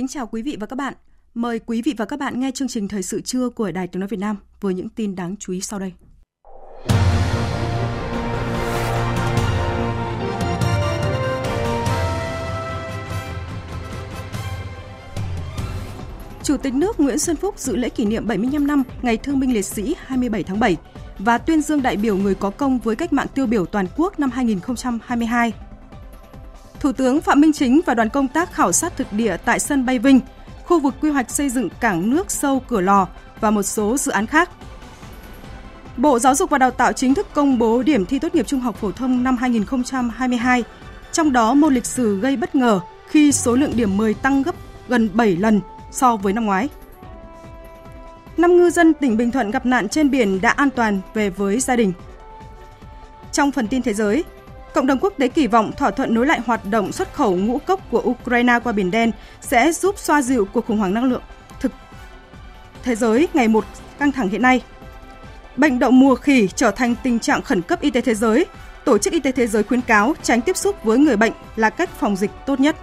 Kính chào quý vị và các bạn. Mời quý vị và các bạn nghe chương trình Thời sự trưa của Đài Tiếng Nói Việt Nam với những tin đáng chú ý sau đây. Chủ tịch nước Nguyễn Xuân Phúc dự lễ kỷ niệm 75 năm Ngày Thương binh Liệt sĩ 27 tháng 7 và tuyên dương đại biểu người có công với cách mạng tiêu biểu toàn quốc năm 2022. Thủ tướng Phạm Minh Chính và đoàn công tác khảo sát thực địa tại sân bay Vinh, khu vực quy hoạch xây dựng cảng nước sâu Cửa Lò và một số dự án khác. Bộ Giáo dục và Đào tạo chính thức công bố điểm thi tốt nghiệp trung học phổ thông năm 2022, trong đó môn lịch sử gây bất ngờ khi số lượng điểm 10 tăng gấp gần 7 lần so với năm ngoái. Năm ngư dân tỉnh Bình Thuận gặp nạn trên biển đã an toàn về với gia đình. Trong phần tin thế giới, Cộng đồng quốc tế kỳ vọng thỏa thuận nối lại hoạt động xuất khẩu ngũ cốc của Ukraine qua Biển Đen sẽ giúp xoa dịu cuộc khủng hoảng năng lượng thực thế giới ngày một căng thẳng hiện nay. Bệnh đậu mùa khỉ trở thành tình trạng khẩn cấp y tế thế giới. Tổ chức Y tế Thế giới khuyến cáo tránh tiếp xúc với người bệnh là cách phòng dịch tốt nhất.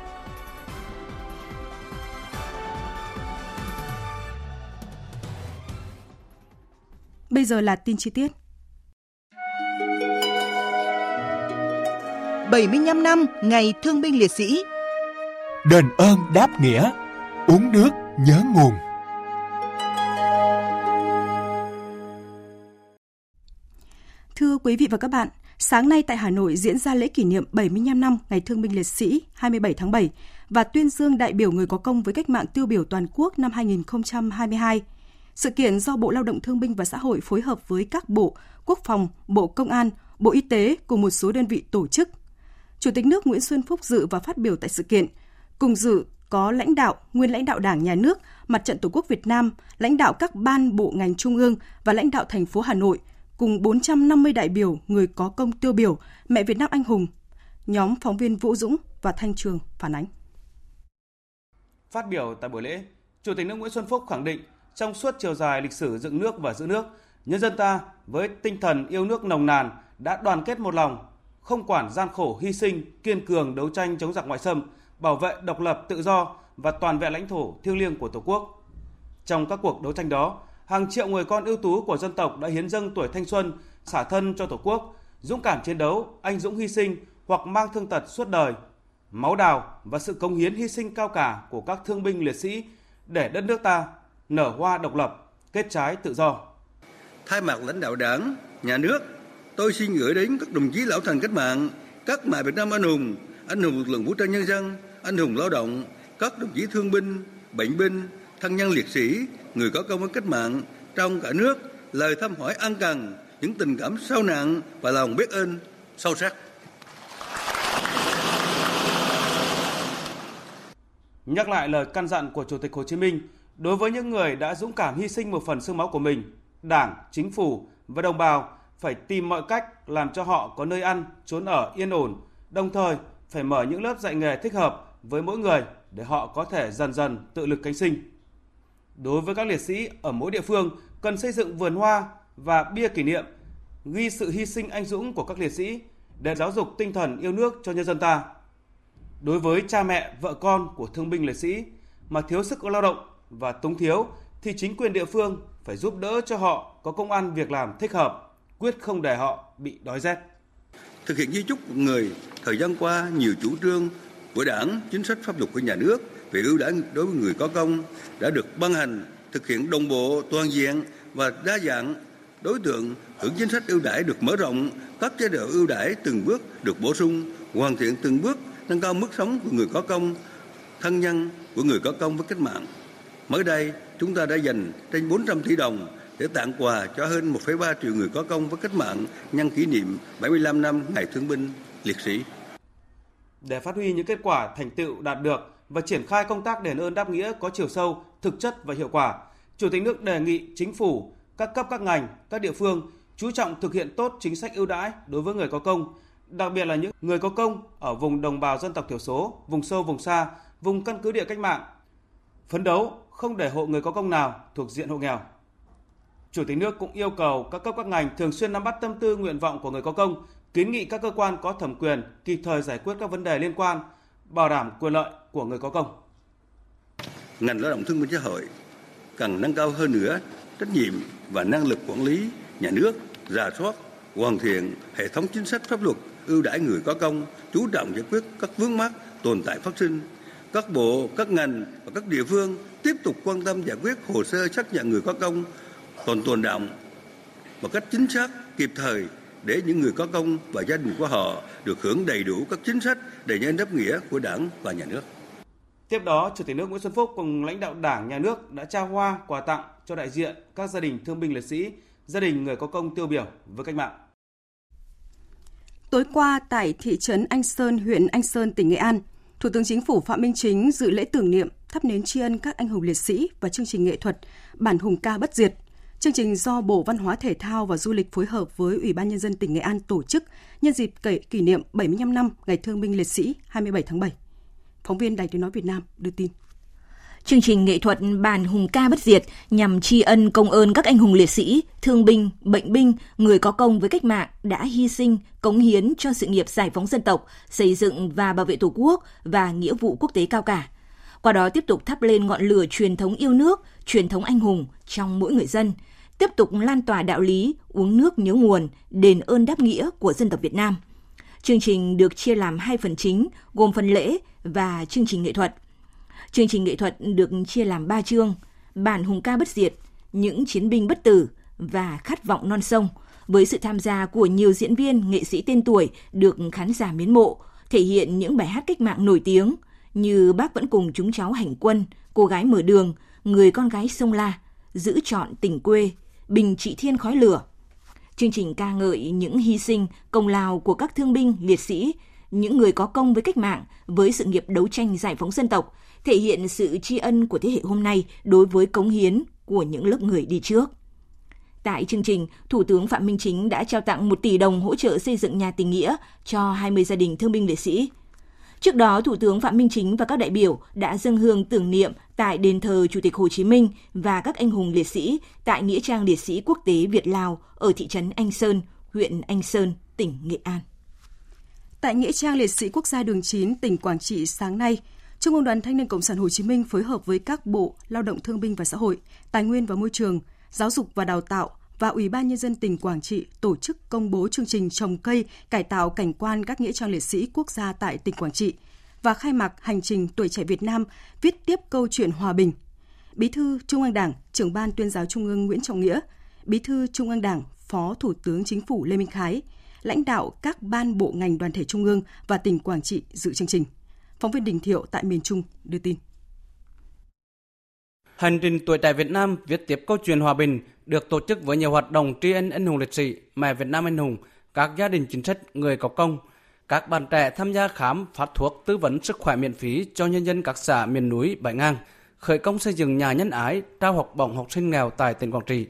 Bây giờ là tin chi tiết. 75 năm Ngày Thương binh Liệt sĩ. Đền ơn đáp nghĩa, uống nước nhớ nguồn. Thưa quý vị và các bạn, sáng nay tại Hà Nội diễn ra lễ kỷ niệm 75 năm Ngày Thương binh Liệt sĩ 27 tháng 7 và tuyên dương đại biểu người có công với cách mạng tiêu biểu toàn quốc năm 2022. Sự kiện do Bộ Lao động Thương binh và Xã hội phối hợp với các bộ Quốc phòng, Bộ Công an, Bộ Y tế cùng một số đơn vị tổ chức Chủ tịch nước Nguyễn Xuân Phúc dự và phát biểu tại sự kiện. Cùng dự có lãnh đạo, nguyên lãnh đạo Đảng, Nhà nước, Mặt trận Tổ quốc Việt Nam, lãnh đạo các ban bộ ngành trung ương và lãnh đạo thành phố Hà Nội, cùng 450 đại biểu người có công tiêu biểu Mẹ Việt Nam anh hùng. Nhóm phóng viên Vũ Dũng và Thanh Trường phản ánh. Phát biểu tại buổi lễ, Chủ tịch nước Nguyễn Xuân Phúc khẳng định trong suốt chiều dài lịch sử dựng nước và giữ nước, nhân dân ta với tinh thần yêu nước nồng nàn đã đoàn kết một lòng, không quản gian khổ hy sinh, kiên cường đấu tranh chống giặc ngoại xâm, bảo vệ độc lập tự do và toàn vẹn lãnh thổ thiêng liêng của Tổ quốc. Trong các cuộc đấu tranh đó, hàng triệu người con ưu tú của dân tộc đã hiến dâng tuổi thanh xuân, xả thân cho Tổ quốc, dũng cảm chiến đấu, anh dũng hy sinh hoặc mang thương tật suốt đời. Máu đào và sự công hiến hy sinh cao cả của các thương binh liệt sĩ để đất nước ta nở hoa độc lập, kết trái tự do. Thay mặt lãnh đạo Đảng, Nhà nước tôi xin gửi đến các đồng chí lão thành cách mạng, các mẹ Việt Nam anh hùng, anh hùng lực lượng vũ trang nhân dân, anh hùng lao động, các đồng chí thương binh, bệnh binh, thân nhân liệt sĩ, người có công với cách mạng trong cả nước lời thăm hỏi an cần, những tình cảm sâu nặng và lòng biết ơn sâu sắc. Nhắc lại lời căn dặn của Chủ tịch Hồ Chí Minh đối với những người đã dũng cảm hy sinh một phần xương máu của mình, Đảng, Chính phủ và đồng bào phải tìm mọi cách làm cho họ có nơi ăn, trốn ở yên ổn, đồng thời phải mở những lớp dạy nghề thích hợp với mỗi người để họ có thể dần dần tự lực cánh sinh. Đối với các liệt sĩ ở mỗi địa phương cần xây dựng vườn hoa và bia kỷ niệm ghi sự hy sinh anh dũng của các liệt sĩ để giáo dục tinh thần yêu nước cho nhân dân ta. Đối với cha mẹ, vợ con của thương binh liệt sĩ mà thiếu sức lao động và túng thiếu thì chính quyền địa phương phải giúp đỡ cho họ có công ăn việc làm thích hợp quyết không để họ bị đói rét. Thực hiện di chúc của người, thời gian qua nhiều chủ trương của Đảng, chính sách pháp luật của nhà nước về ưu đãi đối với người có công đã được ban hành, thực hiện đồng bộ, toàn diện và đa dạng. Đối tượng hưởng chính sách ưu đãi được mở rộng, các chế độ ưu đãi từng bước được bổ sung, hoàn thiện từng bước nâng cao mức sống của người có công, thân nhân của người có công với cách mạng. Mới đây, chúng ta đã dành trên 400 tỷ đồng để tặng quà cho hơn 1,3 triệu người có công với cách mạng nhân kỷ niệm 75 năm Ngày Thương binh Liệt sĩ. Để phát huy những kết quả thành tựu đạt được và triển khai công tác đền ơn đáp nghĩa có chiều sâu, thực chất và hiệu quả, Chủ tịch nước đề nghị chính phủ, các cấp các ngành, các địa phương chú trọng thực hiện tốt chính sách ưu đãi đối với người có công, đặc biệt là những người có công ở vùng đồng bào dân tộc thiểu số, vùng sâu vùng xa, vùng căn cứ địa cách mạng. Phấn đấu không để hộ người có công nào thuộc diện hộ nghèo. Chủ tịch nước cũng yêu cầu các cấp các ngành thường xuyên nắm bắt tâm tư nguyện vọng của người có công, kiến nghị các cơ quan có thẩm quyền kịp thời giải quyết các vấn đề liên quan, bảo đảm quyền lợi của người có công. Ngành lao động thương binh xã hội cần nâng cao hơn nữa trách nhiệm và năng lực quản lý nhà nước, rà soát, hoàn thiện hệ thống chính sách pháp luật ưu đãi người có công, chú trọng giải quyết các vướng mắc tồn tại phát sinh. Các bộ, các ngành và các địa phương tiếp tục quan tâm giải quyết hồ sơ xác nhận người có công còn tồn động một cách chính xác, kịp thời để những người có công và gia đình của họ được hưởng đầy đủ các chính sách đầy nhân đáp nghĩa của Đảng và Nhà nước. Tiếp đó, Chủ tịch nước Nguyễn Xuân Phúc cùng lãnh đạo Đảng, Nhà nước đã trao hoa, quà tặng cho đại diện các gia đình thương binh liệt sĩ, gia đình người có công tiêu biểu với cách mạng. Tối qua tại thị trấn Anh Sơn, huyện Anh Sơn, tỉnh Nghệ An, Thủ tướng Chính phủ Phạm Minh Chính dự lễ tưởng niệm thắp nến tri ân các anh hùng liệt sĩ và chương trình nghệ thuật Bản hùng ca bất diệt. Chương trình do Bộ Văn hóa Thể thao và Du lịch phối hợp với Ủy ban Nhân dân tỉnh Nghệ An tổ chức nhân dịp kỷ niệm 75 năm Ngày Thương binh Liệt sĩ 27 tháng 7. Phóng viên Đài Tiếng Nói Việt Nam đưa tin. Chương trình nghệ thuật bản Hùng ca bất diệt nhằm tri ân công ơn các anh hùng liệt sĩ, thương binh, bệnh binh, người có công với cách mạng đã hy sinh, cống hiến cho sự nghiệp giải phóng dân tộc, xây dựng và bảo vệ Tổ quốc và nghĩa vụ quốc tế cao cả. Qua đó tiếp tục thắp lên ngọn lửa truyền thống yêu nước, truyền thống anh hùng trong mỗi người dân, tiếp tục lan tỏa đạo lý uống nước nhớ nguồn, đền ơn đáp nghĩa của dân tộc Việt Nam. Chương trình được chia làm hai phần chính, gồm phần lễ và chương trình nghệ thuật – Chương trình nghệ thuật được chia làm ba chương, bản hùng ca bất diệt, những chiến binh bất tử và khát vọng non sông, với sự tham gia của nhiều diễn viên, nghệ sĩ tên tuổi được khán giả mến mộ, thể hiện những bài hát cách mạng nổi tiếng như Bác vẫn cùng chúng cháu hành quân, Cô gái mở đường, Người con gái sông La, Giữ chọn tình quê, Bình trị thiên khói lửa. Chương trình ca ngợi những hy sinh, công lao của các thương binh, liệt sĩ, những người có công với cách mạng, với sự nghiệp đấu tranh giải phóng dân tộc, thể hiện sự tri ân của thế hệ hôm nay đối với cống hiến của những lớp người đi trước. Tại chương trình, Thủ tướng Phạm Minh Chính đã trao tặng 1 tỷ đồng hỗ trợ xây dựng nhà tình nghĩa cho 20 gia đình thương binh liệt sĩ. Trước đó, Thủ tướng Phạm Minh Chính và các đại biểu đã dâng hương tưởng niệm tại đền thờ Chủ tịch Hồ Chí Minh và các anh hùng liệt sĩ tại Nghĩa trang Liệt sĩ Quốc tế Việt Lào ở thị trấn Anh Sơn, huyện Anh Sơn, tỉnh Nghệ An. Tại Nghĩa trang Liệt sĩ Quốc gia đường 9, tỉnh Quảng Trị sáng nay, Trung ương Đoàn Thanh niên Cộng sản Hồ Chí Minh phối hợp với các bộ Lao động Thương binh và Xã hội, Tài nguyên và Môi trường, Giáo dục và Đào tạo và Ủy ban Nhân dân tỉnh Quảng Trị tổ chức công bố chương trình trồng cây cải tạo cảnh quan các nghĩa trang liệt sĩ quốc gia tại tỉnh Quảng Trị và khai mạc hành trình tuổi trẻ Việt Nam viết tiếp câu chuyện hòa bình. Bí thư Trung ương Đảng, trưởng ban tuyên giáo Trung ương Nguyễn Trọng Nghĩa, Bí thư Trung ương Đảng, Phó Thủ tướng Chính phủ Lê Minh Khái, lãnh đạo các ban bộ ngành đoàn thể Trung ương và tỉnh Quảng Trị dự chương trình. Phóng viên Đình Thiệu tại miền Trung đưa tin. Hành trình tuổi trẻ Việt Nam viết tiếp câu chuyện hòa bình được tổ chức với nhiều hoạt động tri ân anh hùng liệt sĩ, mẹ Việt Nam anh hùng, các gia đình chính sách, người có công. Các bạn trẻ tham gia khám, phát thuốc, tư vấn sức khỏe miễn phí cho nhân dân các xã miền núi Bãi Ngang, khởi công xây dựng nhà nhân ái, trao học bổng học sinh nghèo tại tỉnh Quảng Trị.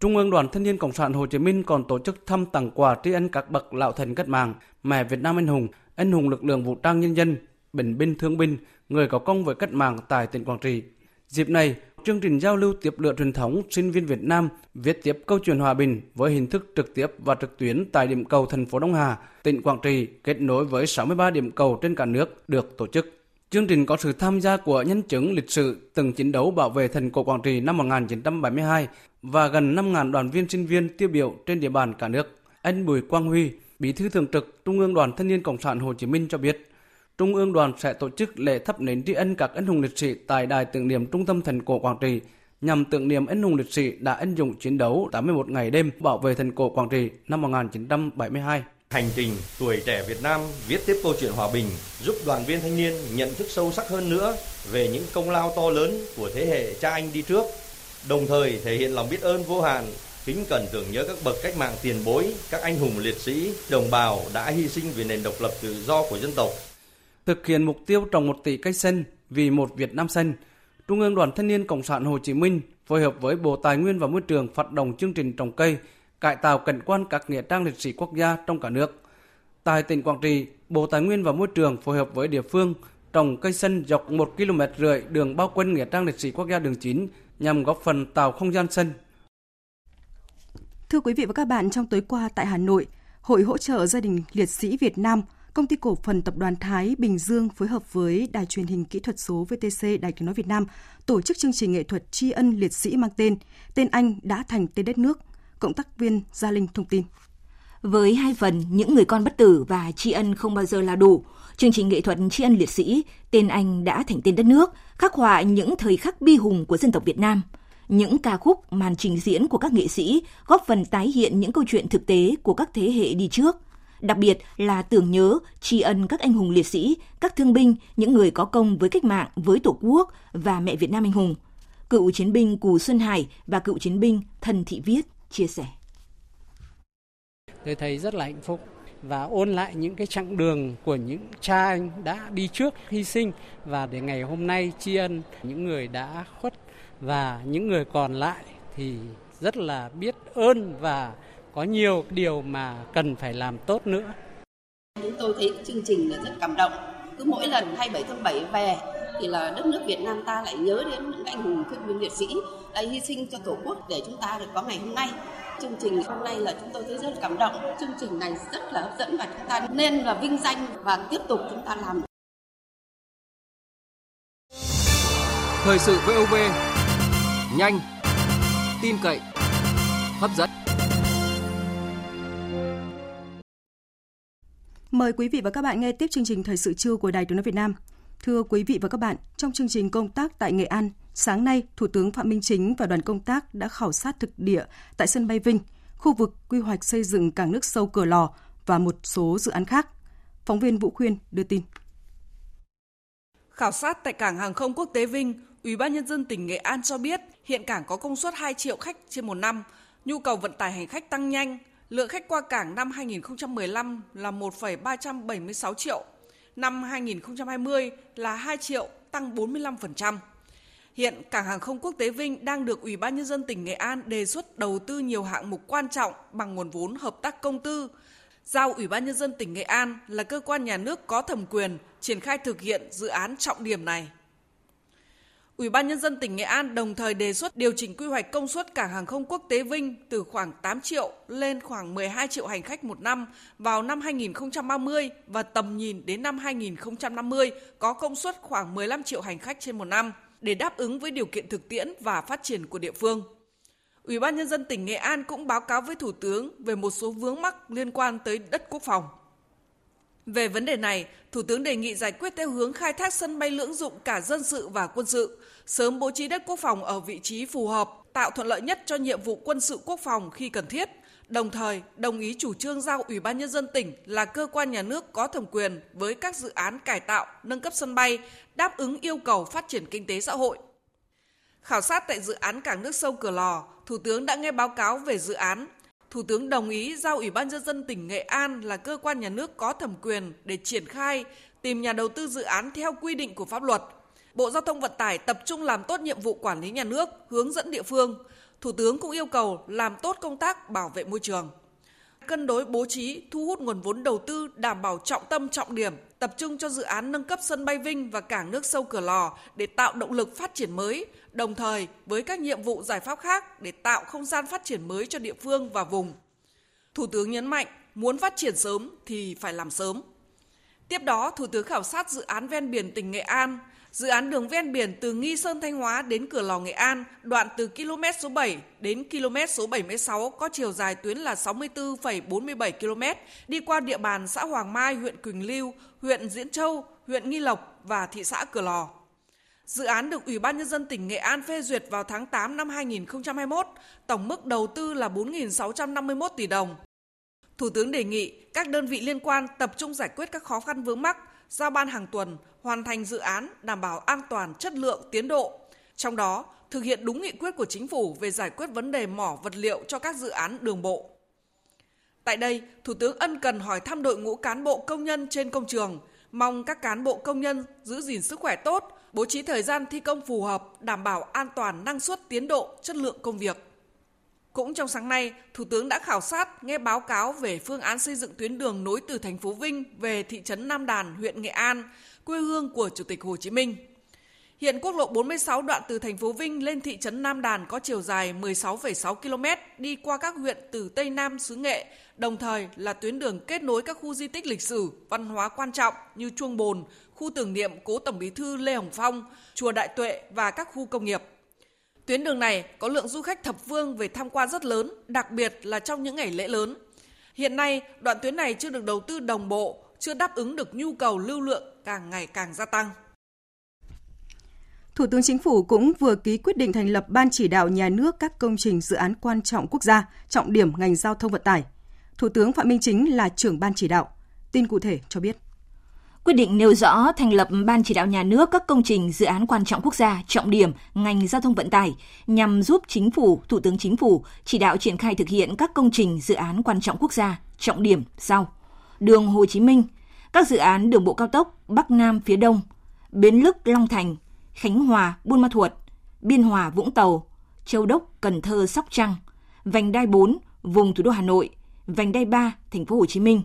Trung ương Đoàn Thanh niên Cộng sản Hồ Chí Minh còn tổ chức thăm tặng quà tri ân các bậc lão thành cách mạng, mẹ Việt Nam anh hùng, anh hùng lực lượng vũ trang nhân dân, bệnh binh thương binh, người có công với cách mạng tại tỉnh Quảng Trị. Dịp này, chương trình giao lưu tiếp lửa truyền thống sinh viên Việt Nam viết tiếp câu chuyện hòa bình với hình thức trực tiếp và trực tuyến tại điểm cầu thành phố Đông Hà, tỉnh Quảng Trị kết nối với 63 điểm cầu trên cả nước được tổ chức. Chương trình có sự tham gia của nhân chứng lịch sử từng chiến đấu bảo vệ thành cổ Quảng Trị năm 1972 và gần 5.000 đoàn viên sinh viên tiêu biểu trên địa bàn cả nước. Anh Bùi Quang Huy, Bí thư Thường trực Trung ương Đoàn Thanh niên Cộng sản Hồ Chí Minh cho biết, Trung ương đoàn sẽ tổ chức lễ thắp nến tri ân các anh hùng liệt sĩ tại đài tưởng niệm trung tâm thành cổ Quảng Trị nhằm tưởng niệm anh hùng liệt sĩ đã anh dũng chiến đấu 81 ngày đêm bảo vệ thành cổ Quảng Trị năm 1972. Hành trình tuổi trẻ Việt Nam viết tiếp câu chuyện hòa bình, giúp đoàn viên thanh niên nhận thức sâu sắc hơn nữa về những công lao to lớn của thế hệ cha anh đi trước, đồng thời thể hiện lòng biết ơn vô hạn, kính cẩn tưởng nhớ các bậc cách mạng tiền bối, các anh hùng liệt sĩ, đồng bào đã hy sinh vì nền độc lập tự do của dân tộc. Thực hiện mục tiêu trồng một tỷ cây xanh vì một Việt Nam xanh, Trung ương Đoàn Thanh niên Cộng sản Hồ Chí Minh phối hợp với Bộ Tài nguyên và Môi trường phát động chương trình trồng cây cải tạo cảnh quan các nghĩa trang liệt sĩ quốc gia trong cả nước. Tại tỉnh Quảng Trị, Bộ Tài nguyên và Môi trường phối hợp với địa phương trồng cây xanh dọc 1 km rưỡi đường bao quanh nghĩa trang liệt sĩ quốc gia đường 9 nhằm góp phần tạo không gian xanh. Thưa quý vị và các bạn, trong tối qua tại Hà Nội, Hội hỗ trợ gia đình liệt sĩ Việt Nam, Công ty cổ phần Tập đoàn Thái Bình Dương phối hợp với Đài truyền hình kỹ thuật số VTC Đài tiếng nói Việt Nam tổ chức chương trình nghệ thuật tri ân liệt sĩ mang tên Tên Anh đã thành tên đất nước – Cộng tác viên Gia Linh thông tin. Với hai phần Những người con bất tử và Tri ân không bao giờ là đủ, chương trình nghệ thuật Tri ân liệt sĩ Tên Anh đã thành tên đất nước, khắc họa những thời khắc bi hùng của dân tộc Việt Nam. Những ca khúc, màn trình diễn của các nghệ sĩ góp phần tái hiện những câu chuyện thực tế của các thế hệ đi trước. Đặc biệt là tưởng nhớ, tri ân các anh hùng liệt sĩ, các thương binh, những người có công với cách mạng, với Tổ quốc và mẹ Việt Nam anh hùng. Cựu chiến binh Cù Xuân Hải và cựu chiến binh Thần Thị Viết chia sẻ. Tôi thấy rất là hạnh phúc và ôn lại những cái chặng đường của những cha anh đã đi trước hy sinh và để ngày hôm nay tri ân những người đã khuất và những người còn lại thì rất là biết ơn và có nhiều điều mà cần phải làm tốt nữa. Chúng tôi thấy chương trình là rất cảm động. Cứ mỗi lần 27 tháng 7 về thì là đất nước Việt Nam ta lại nhớ đến những anh hùng thương binh liệt sĩ đã hy sinh cho tổ quốc để chúng ta được có ngày hôm nay chương trình hôm nay là chúng tôi thấy rất cảm động chương trình này rất là hấp dẫn và chúng ta nên là vinh danh và tiếp tục chúng ta làm thời sự VOV nhanh tin cậy hấp dẫn Mời quý vị và các bạn nghe tiếp chương trình Thời sự trưa của Đài Tiếng nói Việt Nam. Thưa quý vị và các bạn, trong chương trình công tác tại Nghệ An, sáng nay, Thủ tướng Phạm Minh Chính và đoàn công tác đã khảo sát thực địa tại sân bay Vinh, khu vực quy hoạch xây dựng cảng nước sâu Cửa Lò và một số dự án khác. Phóng viên Vũ Khuyên đưa tin. Khảo sát tại cảng hàng không quốc tế Vinh, Ủy ban nhân dân tỉnh Nghệ An cho biết hiện cảng có công suất 2 triệu khách trên một năm, nhu cầu vận tải hành khách tăng nhanh, lượng khách qua cảng năm 2015 là 1,376 triệu, năm 2020 là 2 triệu, tăng 45%. Hiện Cảng hàng không quốc tế Vinh đang được Ủy ban nhân dân tỉnh Nghệ An đề xuất đầu tư nhiều hạng mục quan trọng bằng nguồn vốn hợp tác công tư. Giao Ủy ban nhân dân tỉnh Nghệ An là cơ quan nhà nước có thẩm quyền triển khai thực hiện dự án trọng điểm này. Ủy ban nhân dân tỉnh Nghệ An đồng thời đề xuất điều chỉnh quy hoạch công suất cảng hàng không quốc tế Vinh từ khoảng 8 triệu lên khoảng 12 triệu hành khách một năm vào năm 2030 và tầm nhìn đến năm 2050 có công suất khoảng 15 triệu hành khách trên một năm để đáp ứng với điều kiện thực tiễn và phát triển của địa phương. Ủy ban nhân dân tỉnh Nghệ An cũng báo cáo với Thủ tướng về một số vướng mắc liên quan tới đất quốc phòng. Về vấn đề này, Thủ tướng đề nghị giải quyết theo hướng khai thác sân bay lưỡng dụng cả dân sự và quân sự, sớm bố trí đất quốc phòng ở vị trí phù hợp, tạo thuận lợi nhất cho nhiệm vụ quân sự quốc phòng khi cần thiết, đồng thời đồng ý chủ trương giao Ủy ban Nhân dân tỉnh là cơ quan nhà nước có thẩm quyền với các dự án cải tạo, nâng cấp sân bay, đáp ứng yêu cầu phát triển kinh tế xã hội. Khảo sát tại dự án cảng nước sâu Cửa Lò, Thủ tướng đã nghe báo cáo về dự án. Thủ tướng đồng ý giao Ủy ban Nhân dân tỉnh Nghệ An là cơ quan nhà nước có thẩm quyền để triển khai, tìm nhà đầu tư dự án theo quy định của pháp luật. Bộ Giao thông Vận tải tập trung làm tốt nhiệm vụ quản lý nhà nước, hướng dẫn địa phương, Thủ tướng cũng yêu cầu làm tốt công tác bảo vệ môi trường. Cân đối bố trí, thu hút nguồn vốn đầu tư đảm bảo trọng tâm trọng điểm, tập trung cho dự án nâng cấp sân bay Vinh và cảng nước sâu Cửa Lò để tạo động lực phát triển mới, đồng thời với các nhiệm vụ giải pháp khác để tạo không gian phát triển mới cho địa phương và vùng. Thủ tướng nhấn mạnh, muốn phát triển sớm thì phải làm sớm. Tiếp đó, Thủ tướng khảo sát dự án ven biển tỉnh Nghệ An, Dự án đường ven biển từ Nghi Sơn Thanh Hóa đến cửa lò Nghệ An, đoạn từ km số 7 đến km số 76 có chiều dài tuyến là 64,47 km, đi qua địa bàn xã Hoàng Mai, huyện Quỳnh Lưu, huyện Diễn Châu, huyện Nghi Lộc và thị xã Cửa Lò. Dự án được Ủy ban Nhân dân tỉnh Nghệ An phê duyệt vào tháng 8 năm 2021, tổng mức đầu tư là 4.651 tỷ đồng. Thủ tướng đề nghị các đơn vị liên quan tập trung giải quyết các khó khăn vướng mắc, giao ban hàng tuần, hoàn thành dự án đảm bảo an toàn, chất lượng, tiến độ. Trong đó, thực hiện đúng nghị quyết của chính phủ về giải quyết vấn đề mỏ vật liệu cho các dự án đường bộ. Tại đây, Thủ tướng ân cần hỏi thăm đội ngũ cán bộ công nhân trên công trường, mong các cán bộ công nhân giữ gìn sức khỏe tốt, bố trí thời gian thi công phù hợp, đảm bảo an toàn năng suất tiến độ, chất lượng công việc. Cũng trong sáng nay, Thủ tướng đã khảo sát, nghe báo cáo về phương án xây dựng tuyến đường nối từ thành phố Vinh về thị trấn Nam Đàn, huyện Nghệ An, quê hương của Chủ tịch Hồ Chí Minh. Hiện quốc lộ 46 đoạn từ thành phố Vinh lên thị trấn Nam Đàn có chiều dài 16,6 km đi qua các huyện từ Tây Nam xứ Nghệ, đồng thời là tuyến đường kết nối các khu di tích lịch sử, văn hóa quan trọng như Chuông Bồn, khu tưởng niệm cố Tổng Bí thư Lê Hồng Phong, chùa Đại Tuệ và các khu công nghiệp. Tuyến đường này có lượng du khách thập phương về tham quan rất lớn, đặc biệt là trong những ngày lễ lớn. Hiện nay, đoạn tuyến này chưa được đầu tư đồng bộ, chưa đáp ứng được nhu cầu lưu lượng càng ngày càng gia tăng. Thủ tướng Chính phủ cũng vừa ký quyết định thành lập Ban chỉ đạo nhà nước các công trình dự án quan trọng quốc gia, trọng điểm ngành giao thông vận tải. Thủ tướng Phạm Minh Chính là trưởng ban chỉ đạo. Tin cụ thể cho biết. Quyết định nêu rõ thành lập Ban chỉ đạo nhà nước các công trình dự án quan trọng quốc gia, trọng điểm ngành giao thông vận tải nhằm giúp chính phủ, Thủ tướng Chính phủ chỉ đạo triển khai thực hiện các công trình dự án quan trọng quốc gia, trọng điểm sau: Đường Hồ Chí Minh, các dự án đường bộ cao tốc Bắc Nam phía Đông, Bến Lức Long Thành, Khánh Hòa Buôn Ma Thuột, Biên Hòa Vũng Tàu, Châu Đốc Cần Thơ Sóc Trăng, vành đai 4 vùng thủ đô Hà Nội, vành đai 3 thành phố Hồ Chí Minh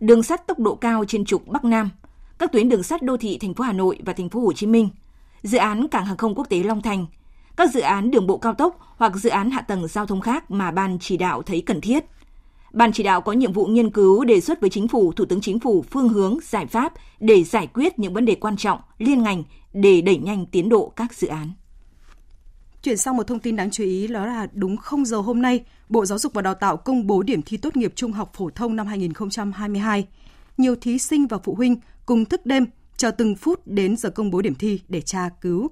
đường sắt tốc độ cao trên trục Bắc Nam, các tuyến đường sắt đô thị thành phố Hà Nội và thành phố Hồ Chí Minh, dự án cảng hàng không quốc tế Long Thành, các dự án đường bộ cao tốc hoặc dự án hạ tầng giao thông khác mà ban chỉ đạo thấy cần thiết. Ban chỉ đạo có nhiệm vụ nghiên cứu đề xuất với chính phủ, thủ tướng chính phủ phương hướng, giải pháp để giải quyết những vấn đề quan trọng liên ngành để đẩy nhanh tiến độ các dự án. Chuyển sang một thông tin đáng chú ý đó là đúng 0 giờ hôm nay, Bộ Giáo dục và Đào tạo công bố điểm thi tốt nghiệp trung học phổ thông năm 2022. Nhiều thí sinh và phụ huynh cùng thức đêm chờ từng phút đến giờ công bố điểm thi để tra cứu.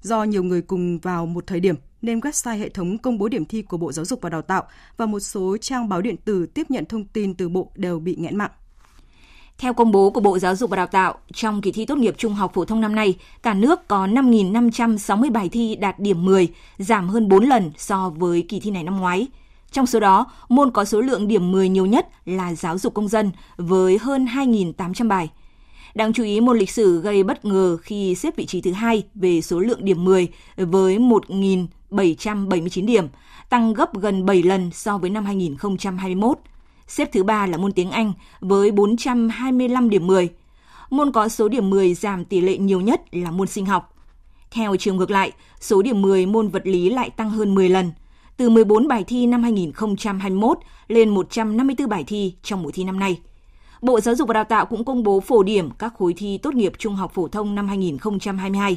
Do nhiều người cùng vào một thời điểm nên website hệ thống công bố điểm thi của Bộ Giáo dục và Đào tạo và một số trang báo điện tử tiếp nhận thông tin từ Bộ đều bị nghẽn mạng. Theo công bố của Bộ Giáo dục và Đào tạo, trong kỳ thi tốt nghiệp trung học phổ thông năm nay, cả nước có 5.560 bài thi đạt điểm 10, giảm hơn 4 lần so với kỳ thi này năm ngoái. Trong số đó, môn có số lượng điểm 10 nhiều nhất là giáo dục công dân với hơn 2.800 bài. Đáng chú ý môn lịch sử gây bất ngờ khi xếp vị trí thứ hai về số lượng điểm 10 với 1.779 điểm, tăng gấp gần 7 lần so với năm 2021. Xếp thứ ba là môn tiếng Anh với 425 điểm 10. Môn có số điểm 10 giảm tỷ lệ nhiều nhất là môn sinh học. Theo chiều ngược lại, số điểm 10 môn vật lý lại tăng hơn 10 lần, từ 14 bài thi năm 2021 lên 154 bài thi trong mùa thi năm nay. Bộ Giáo dục và Đào tạo cũng công bố phổ điểm các khối thi tốt nghiệp trung học phổ thông năm 2022.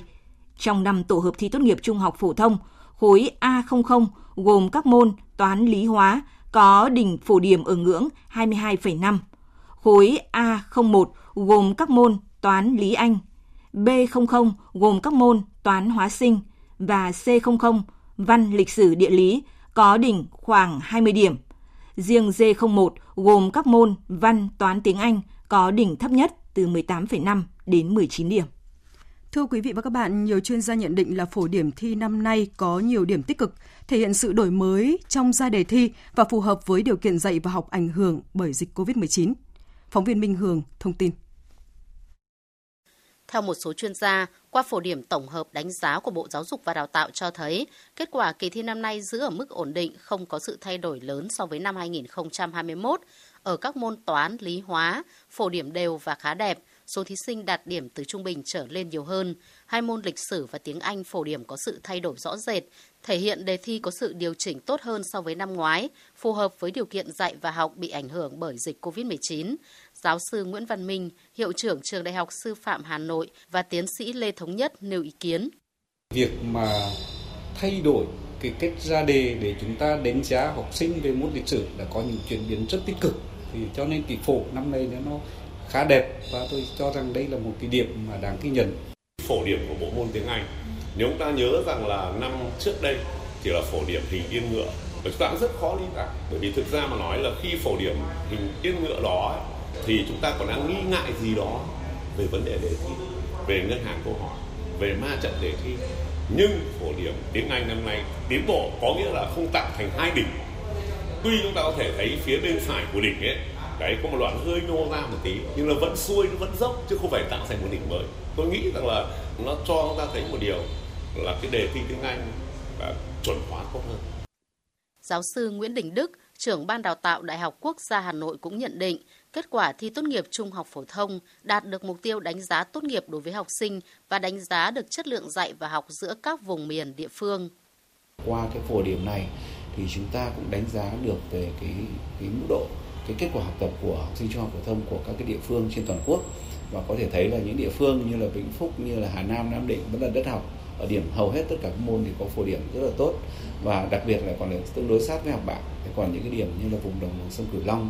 Trong năm tổ hợp thi tốt nghiệp trung học phổ thông, khối A00 gồm các môn toán lý hóa, có đỉnh phổ điểm ở ngưỡng 22,5. Khối A01 gồm các môn toán lý Anh, B00 gồm các môn toán hóa sinh và C00 văn lịch sử địa lý có đỉnh khoảng 20 điểm. Riêng D01 gồm các môn văn toán tiếng Anh có đỉnh thấp nhất từ 18,5 đến 19 điểm. Thưa quý vị và các bạn, nhiều chuyên gia nhận định là phổ điểm thi năm nay có nhiều điểm tích cực, thể hiện sự đổi mới trong ra đề thi và phù hợp với điều kiện dạy và học ảnh hưởng bởi dịch COVID-19. Phóng viên Minh Hường thông tin. Theo một số chuyên gia, qua phổ điểm tổng hợp đánh giá của Bộ Giáo dục và Đào tạo cho thấy, kết quả kỳ thi năm nay giữ ở mức ổn định, không có sự thay đổi lớn so với năm 2021. Ở các môn toán, lý hóa, phổ điểm đều và khá đẹp, số thí sinh đạt điểm từ trung bình trở lên nhiều hơn. Hai môn lịch sử và tiếng Anh phổ điểm có sự thay đổi rõ rệt, thể hiện đề thi có sự điều chỉnh tốt hơn so với năm ngoái, phù hợp với điều kiện dạy và học bị ảnh hưởng bởi dịch COVID-19. Giáo sư Nguyễn Văn Minh, hiệu trưởng trường Đại học Sư phạm Hà Nội và tiến sĩ Lê Thống Nhất nêu ý kiến. Việc mà thay đổi cái cách ra đề để chúng ta đánh giá học sinh về môn lịch sử đã có những chuyển biến rất tích cực thì cho nên tỷ phổ năm nay nó khá đẹp và tôi cho rằng đây là một cái điểm mà đáng ghi nhận. Phổ điểm của bộ môn tiếng Anh, nếu chúng ta nhớ rằng là năm trước đây thì là phổ điểm hình yên ngựa. Và chúng ta cũng rất khó lý giải, bởi vì thực ra mà nói là khi phổ điểm hình yên ngựa đó thì chúng ta còn đang nghi ngại gì đó về vấn đề đề thi, về ngân hàng câu hỏi, về ma trận đề thi. Nhưng phổ điểm tiếng Anh năm nay tiến bộ có nghĩa là không tạo thành hai đỉnh. Tuy chúng ta có thể thấy phía bên phải của đỉnh ấy đấy có một đoạn hơi nô ra một tí nhưng là vẫn xuôi nó vẫn dốc chứ không phải tạo thành một đỉnh mới tôi nghĩ rằng là nó cho chúng ta thấy một điều là cái đề thi tiếng Anh đã chuẩn hóa tốt hơn Giáo sư Nguyễn Đình Đức, trưởng ban đào tạo Đại học Quốc gia Hà Nội cũng nhận định, kết quả thi tốt nghiệp trung học phổ thông đạt được mục tiêu đánh giá tốt nghiệp đối với học sinh và đánh giá được chất lượng dạy và học giữa các vùng miền địa phương. Qua cái phổ điểm này thì chúng ta cũng đánh giá được về cái cái mức độ cái kết quả học tập của học sinh trung học phổ thông của các cái địa phương trên toàn quốc và có thể thấy là những địa phương như là Vĩnh Phúc như là Hà Nam Nam Định vẫn là đất học ở điểm hầu hết tất cả các môn thì có phổ điểm rất là tốt và đặc biệt là còn là tương đối sát với học bạ còn những cái điểm như là vùng đồng bằng sông Cửu Long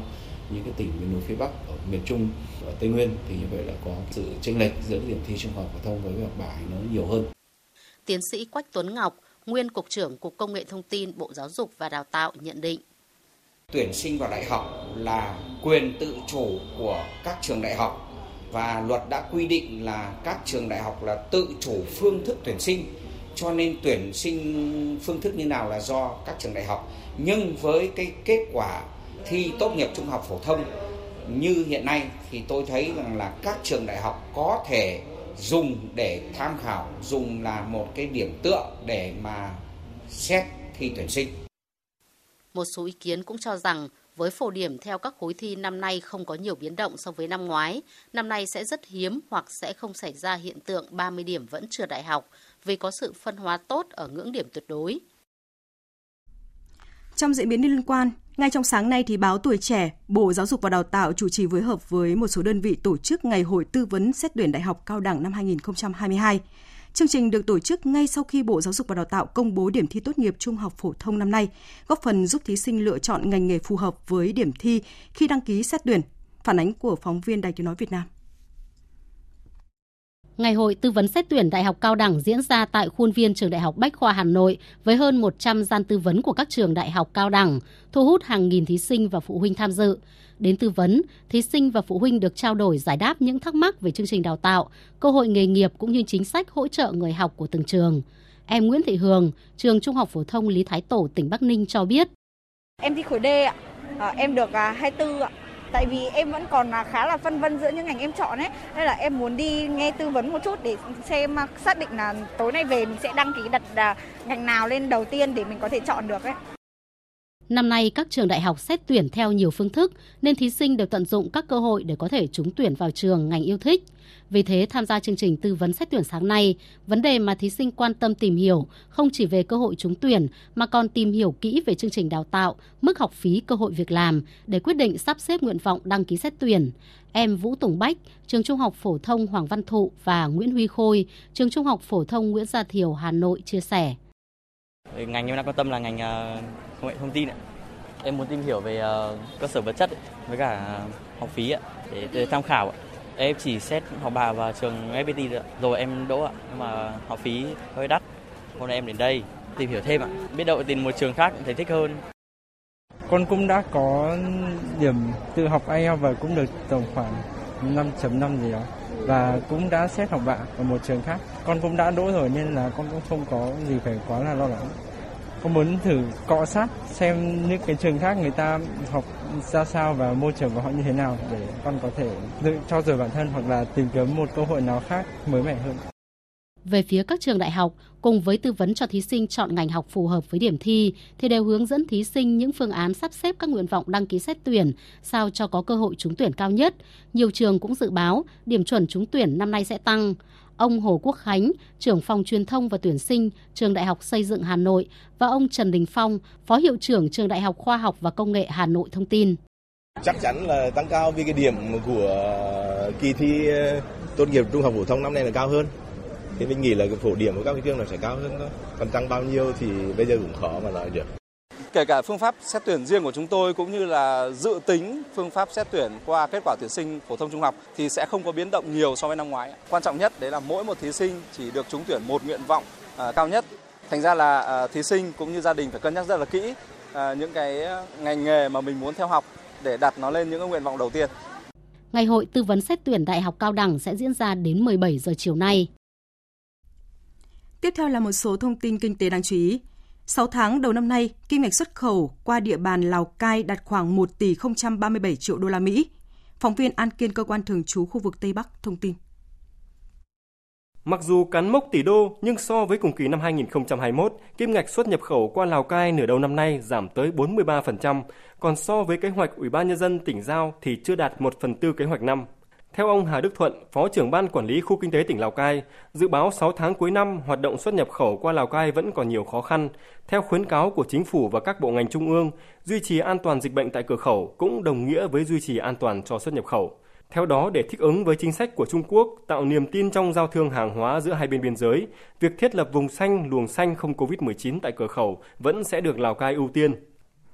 những cái tỉnh miền núi phía Bắc ở miền Trung ở Tây Nguyên thì như vậy là có sự chênh lệch giữa điểm thi trung học phổ thông với học bạ nó nhiều hơn. Tiến sĩ Quách Tuấn Ngọc, nguyên cục trưởng Cục Công nghệ Thông tin Bộ Giáo dục và Đào tạo nhận định. Tuyển sinh vào đại học là quyền tự chủ của các trường đại học. Và luật đã quy định là các trường đại học là tự chủ phương thức tuyển sinh. Cho nên tuyển sinh phương thức như nào là do các trường đại học. Nhưng với cái kết quả thi tốt nghiệp trung học phổ thông như hiện nay thì tôi thấy rằng là các trường đại học có thể dùng để tham khảo, dùng là một cái điểm tựa để mà xét thi tuyển sinh. Một số ý kiến cũng cho rằng với phổ điểm theo các khối thi năm nay không có nhiều biến động so với năm ngoái, năm nay sẽ rất hiếm hoặc sẽ không xảy ra hiện tượng 30 điểm vẫn chưa đại học vì có sự phân hóa tốt ở ngưỡng điểm tuyệt đối. Trong diễn biến liên quan, ngay trong sáng nay thì báo Tuổi Trẻ, Bộ Giáo dục và Đào tạo chủ trì phối hợp với một số đơn vị tổ chức Ngày hội tư vấn xét tuyển đại học cao đẳng năm 2022. Chương trình được tổ chức ngay sau khi Bộ Giáo dục và Đào tạo công bố điểm thi tốt nghiệp trung học phổ thông năm nay, góp phần giúp thí sinh lựa chọn ngành nghề phù hợp với điểm thi khi đăng ký xét tuyển. Phản ánh của phóng viên Đài Tiếng nói Việt Nam. Ngày hội tư vấn xét tuyển đại học cao đẳng diễn ra tại khuôn viên trường Đại học Bách khoa Hà Nội với hơn 100 gian tư vấn của các trường đại học cao đẳng, thu hút hàng nghìn thí sinh và phụ huynh tham dự. Đến tư vấn, thí sinh và phụ huynh được trao đổi giải đáp những thắc mắc về chương trình đào tạo, cơ hội nghề nghiệp cũng như chính sách hỗ trợ người học của từng trường. Em Nguyễn Thị Hường, trường Trung học phổ thông Lý Thái Tổ, tỉnh Bắc Ninh cho biết. Em thi khối D ạ. À, em được à, 24 ạ tại vì em vẫn còn à, khá là phân vân giữa những ngành em chọn ấy nên là em muốn đi nghe tư vấn một chút để xem à, xác định là tối nay về mình sẽ đăng ký đặt à, ngành nào lên đầu tiên để mình có thể chọn được ấy. Năm nay, các trường đại học xét tuyển theo nhiều phương thức, nên thí sinh đều tận dụng các cơ hội để có thể trúng tuyển vào trường ngành yêu thích. Vì thế, tham gia chương trình tư vấn xét tuyển sáng nay, vấn đề mà thí sinh quan tâm tìm hiểu không chỉ về cơ hội trúng tuyển mà còn tìm hiểu kỹ về chương trình đào tạo, mức học phí, cơ hội việc làm để quyết định sắp xếp nguyện vọng đăng ký xét tuyển. Em Vũ Tùng Bách, trường Trung học phổ thông Hoàng Văn Thụ và Nguyễn Huy Khôi, trường Trung học phổ thông Nguyễn Gia Thiều, Hà Nội chia sẻ. Ngành em đang quan tâm là ngành ờ, công nghệ thông tin ạ. Em muốn tìm hiểu về ờ, cơ sở vật chất với cả học phí ạ để, để tham khảo ạ. Em chỉ xét học bạ vào trường FPT rồi em đỗ ạ, nhưng mà học phí hơi đắt. Hôm nay em đến đây tìm hiểu thêm ạ. Biết đâu tìm một trường khác thấy thích hơn. Con cũng đã có điểm tự học IELTS và cũng được tổng khoảng 5.5 gì đó và cũng đã xét học bạ ở một trường khác. Con cũng đã đỗ rồi nên là con cũng không có gì phải quá là lo lắng. Con muốn thử cọ sát xem những cái trường khác người ta học ra sao và môi trường của họ như thế nào để con có thể tự cho dồi bản thân hoặc là tìm kiếm một cơ hội nào khác mới mẻ hơn. Về phía các trường đại học, cùng với tư vấn cho thí sinh chọn ngành học phù hợp với điểm thi, thì đều hướng dẫn thí sinh những phương án sắp xếp các nguyện vọng đăng ký xét tuyển, sao cho có cơ hội trúng tuyển cao nhất. Nhiều trường cũng dự báo điểm chuẩn trúng tuyển năm nay sẽ tăng. Ông Hồ Quốc Khánh, trưởng phòng truyền thông và tuyển sinh, trường Đại học Xây dựng Hà Nội và ông Trần Đình Phong, phó hiệu trưởng trường Đại học Khoa học và Công nghệ Hà Nội thông tin. Chắc chắn là tăng cao vì cái điểm của kỳ thi tốt nghiệp trung học phổ thông năm nay là cao hơn thì mình nghĩ là cái phổ điểm của các trường nó sẽ cao hơn thôi còn tăng bao nhiêu thì bây giờ cũng khó mà nói được kể cả phương pháp xét tuyển riêng của chúng tôi cũng như là dự tính phương pháp xét tuyển qua kết quả tuyển sinh phổ thông trung học thì sẽ không có biến động nhiều so với năm ngoái. Quan trọng nhất đấy là mỗi một thí sinh chỉ được trúng tuyển một nguyện vọng à, cao nhất. Thành ra là à, thí sinh cũng như gia đình phải cân nhắc rất là kỹ à, những cái ngành nghề mà mình muốn theo học để đặt nó lên những cái nguyện vọng đầu tiên. Ngày hội tư vấn xét tuyển đại học cao đẳng sẽ diễn ra đến 17 giờ chiều nay. Tiếp theo là một số thông tin kinh tế đáng chú ý. 6 tháng đầu năm nay, kim ngạch xuất khẩu qua địa bàn Lào Cai đạt khoảng 1 tỷ 037 triệu đô la Mỹ. Phóng viên An Kiên cơ quan thường trú khu vực Tây Bắc thông tin. Mặc dù cán mốc tỷ đô, nhưng so với cùng kỳ năm 2021, kim ngạch xuất nhập khẩu qua Lào Cai nửa đầu năm nay giảm tới 43%, còn so với kế hoạch Ủy ban nhân dân tỉnh giao thì chưa đạt 1 phần tư kế hoạch năm. Theo ông Hà Đức Thuận, Phó trưởng ban quản lý khu kinh tế tỉnh Lào Cai, dự báo 6 tháng cuối năm hoạt động xuất nhập khẩu qua Lào Cai vẫn còn nhiều khó khăn. Theo khuyến cáo của chính phủ và các bộ ngành trung ương, duy trì an toàn dịch bệnh tại cửa khẩu cũng đồng nghĩa với duy trì an toàn cho xuất nhập khẩu. Theo đó, để thích ứng với chính sách của Trung Quốc, tạo niềm tin trong giao thương hàng hóa giữa hai bên biên giới, việc thiết lập vùng xanh, luồng xanh không COVID-19 tại cửa khẩu vẫn sẽ được Lào Cai ưu tiên.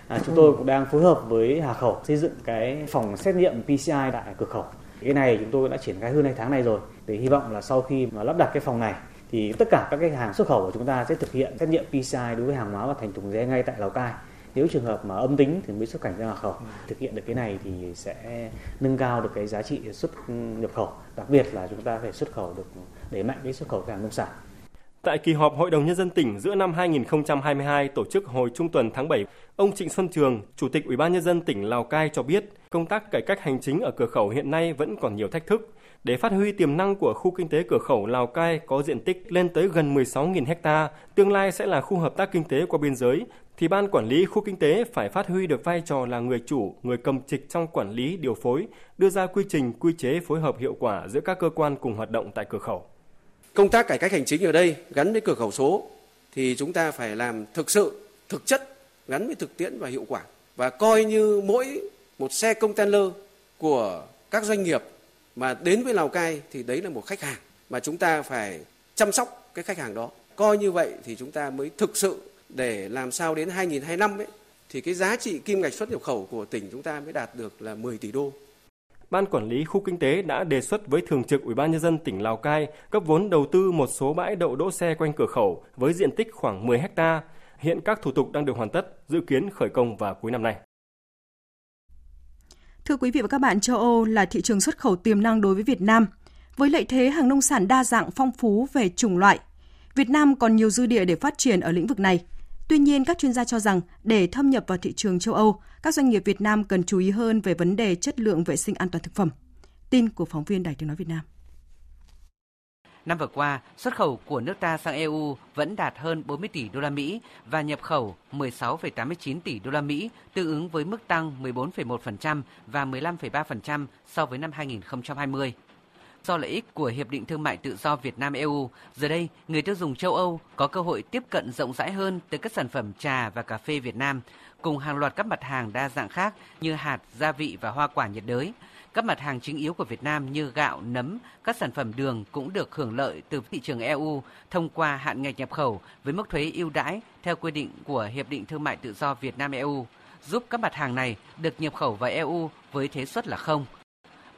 À, chúng tôi cũng đang phối hợp với Hà Khẩu xây dựng cái phòng xét nghiệm PCI tại cửa khẩu. Cái này chúng tôi đã triển khai hơn hai tháng này rồi. Để hy vọng là sau khi mà lắp đặt cái phòng này, thì tất cả các cái hàng xuất khẩu của chúng ta sẽ thực hiện xét nghiệm PCI đối với hàng hóa và thành thùng rẽ ngay tại Lào Cai. Nếu trường hợp mà âm tính thì mới xuất cảnh ra khẩu thực hiện được cái này thì sẽ nâng cao được cái giá trị xuất nhập khẩu. Đặc biệt là chúng ta phải xuất khẩu được đẩy mạnh cái xuất khẩu hàng nông sản. Tại kỳ họp Hội đồng Nhân dân tỉnh giữa năm 2022 tổ chức hồi trung tuần tháng 7, ông Trịnh Xuân Trường, Chủ tịch Ủy ban Nhân dân tỉnh Lào Cai cho biết, công tác cải cách hành chính ở cửa khẩu hiện nay vẫn còn nhiều thách thức. Để phát huy tiềm năng của khu kinh tế cửa khẩu Lào Cai có diện tích lên tới gần 16.000 ha, tương lai sẽ là khu hợp tác kinh tế qua biên giới, thì ban quản lý khu kinh tế phải phát huy được vai trò là người chủ, người cầm trịch trong quản lý, điều phối, đưa ra quy trình, quy chế phối hợp hiệu quả giữa các cơ quan cùng hoạt động tại cửa khẩu. Công tác cải cách hành chính ở đây gắn với cửa khẩu số thì chúng ta phải làm thực sự, thực chất, gắn với thực tiễn và hiệu quả. Và coi như mỗi một xe container của các doanh nghiệp mà đến với Lào Cai thì đấy là một khách hàng mà chúng ta phải chăm sóc cái khách hàng đó. Coi như vậy thì chúng ta mới thực sự để làm sao đến 2025 ấy thì cái giá trị kim ngạch xuất nhập khẩu của tỉnh chúng ta mới đạt được là 10 tỷ đô. Ban quản lý khu kinh tế đã đề xuất với Thường trực Ủy ban nhân dân tỉnh Lào Cai cấp vốn đầu tư một số bãi đậu đỗ xe quanh cửa khẩu với diện tích khoảng 10 ha. Hiện các thủ tục đang được hoàn tất, dự kiến khởi công vào cuối năm nay. Thưa quý vị và các bạn, châu Âu là thị trường xuất khẩu tiềm năng đối với Việt Nam. Với lợi thế hàng nông sản đa dạng phong phú về chủng loại, Việt Nam còn nhiều dư địa để phát triển ở lĩnh vực này. Tuy nhiên, các chuyên gia cho rằng để thâm nhập vào thị trường châu Âu, các doanh nghiệp Việt Nam cần chú ý hơn về vấn đề chất lượng vệ sinh an toàn thực phẩm. Tin của phóng viên Đài Tiếng nói Việt Nam. Năm vừa qua, xuất khẩu của nước ta sang EU vẫn đạt hơn 40 tỷ đô la Mỹ và nhập khẩu 16,89 tỷ đô la Mỹ, tương ứng với mức tăng 14,1% và 15,3% so với năm 2020. Do lợi ích của Hiệp định Thương mại Tự do Việt Nam EU, giờ đây người tiêu dùng châu Âu có cơ hội tiếp cận rộng rãi hơn tới các sản phẩm trà và cà phê Việt Nam, cùng hàng loạt các mặt hàng đa dạng khác như hạt, gia vị và hoa quả nhiệt đới. Các mặt hàng chính yếu của Việt Nam như gạo, nấm, các sản phẩm đường cũng được hưởng lợi từ thị trường EU thông qua hạn ngạch nhập khẩu với mức thuế ưu đãi theo quy định của Hiệp định Thương mại Tự do Việt Nam EU, giúp các mặt hàng này được nhập khẩu vào EU với thuế suất là không.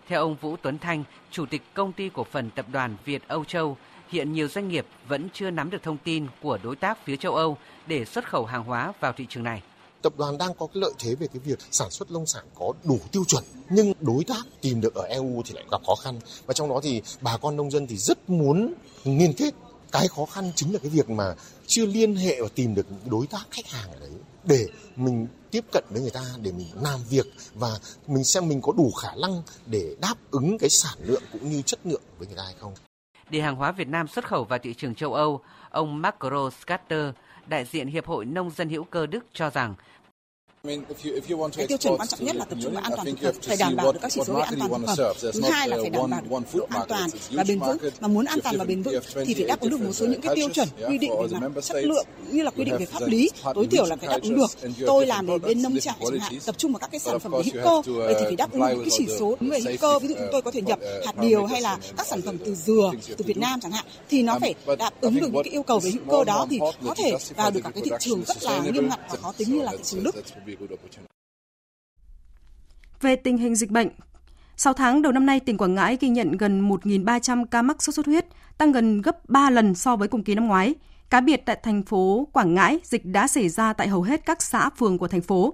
Theo ông Vũ Tuấn Thanh, Chủ tịch Công ty Cổ phần Tập đoàn Việt Âu Châu, hiện nhiều doanh nghiệp vẫn chưa nắm được thông tin của đối tác phía châu Âu để xuất khẩu hàng hóa vào thị trường này. Tập đoàn đang có cái lợi thế về cái việc sản xuất nông sản có đủ tiêu chuẩn nhưng đối tác tìm được ở EU thì lại gặp khó khăn. Và trong đó thì bà con nông dân thì rất muốn liên kết. Cái khó khăn chính là cái việc mà chưa liên hệ và tìm được đối tác khách hàng ở đấy để mình tiếp cận với người ta để mình làm việc và mình xem mình có đủ khả năng để đáp ứng cái sản lượng cũng như chất lượng với người ta hay không. Để hàng hóa Việt Nam xuất khẩu vào thị trường châu Âu, ông Marco Scatter, đại diện Hiệp hội Nông dân hữu cơ Đức cho rằng cái tiêu chuẩn quan trọng nhất là tập trung vào an toàn thực phẩm, phải đảm bảo được các chỉ số về an toàn thực phẩm. Thứ hai là phải đảm bảo được độ an toàn và bền vững. Mà muốn an toàn và bền vững thì phải đáp ứng được một số những cái tiêu chuẩn quy định về mặt chất lượng như là quy định về pháp lý, tối thiểu là phải đáp ứng được. Tôi làm về bên nông trại chẳng hạn, tập trung vào các cái sản phẩm về hữu cơ, vậy thì phải đáp ứng những cái chỉ số về hữu cơ. Ví dụ chúng tôi có thể nhập hạt điều hay là các sản phẩm từ dừa từ Việt Nam chẳng hạn, thì nó phải đáp ứng được những cái yêu cầu về hữu cơ đó thì có thể vào được các cái thị trường rất là nghiêm ngặt và khó tính như là thị trường Đức. Về tình hình dịch bệnh, 6 tháng đầu năm nay, tỉnh Quảng Ngãi ghi nhận gần 1.300 ca mắc sốt xuất huyết, tăng gần gấp 3 lần so với cùng kỳ năm ngoái. Cá biệt tại thành phố Quảng Ngãi, dịch đã xảy ra tại hầu hết các xã phường của thành phố.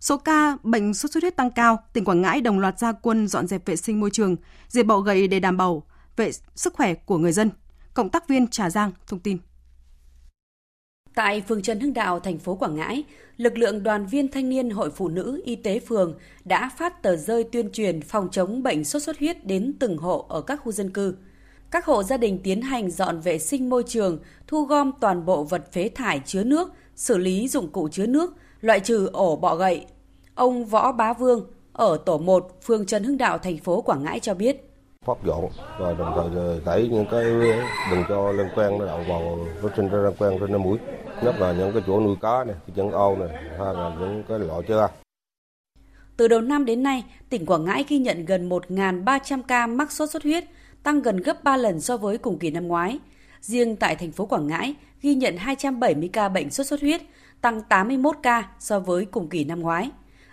Số ca bệnh sốt xuất huyết tăng cao, tỉnh Quảng Ngãi đồng loạt ra quân dọn dẹp vệ sinh môi trường, diệt bọ gậy để đảm bảo vệ sức khỏe của người dân. Cộng tác viên Trà Giang thông tin. Tại phường Trần Hưng Đạo, thành phố Quảng Ngãi, lực lượng đoàn viên thanh niên Hội Phụ nữ Y tế phường đã phát tờ rơi tuyên truyền phòng chống bệnh sốt xuất huyết đến từng hộ ở các khu dân cư. Các hộ gia đình tiến hành dọn vệ sinh môi trường, thu gom toàn bộ vật phế thải chứa nước, xử lý dụng cụ chứa nước, loại trừ ổ bọ gậy. Ông Võ Bá Vương ở tổ 1, phường Trần Hưng Đạo, thành phố Quảng Ngãi cho biết phát dọn và đồng thời tẩy những cái đừng cho lân quen nó đậu vào nó sinh ra lân quen trên mũi nhất là những cái chỗ nuôi cá này cái chân ao này hay là những cái loại chưa. từ đầu năm đến nay, tỉnh Quảng Ngãi ghi nhận gần 1.300 ca mắc sốt xuất huyết, tăng gần gấp 3 lần so với cùng kỳ năm ngoái. Riêng tại thành phố Quảng Ngãi ghi nhận 270 ca bệnh sốt xuất huyết, tăng 81 ca so với cùng kỳ năm ngoái.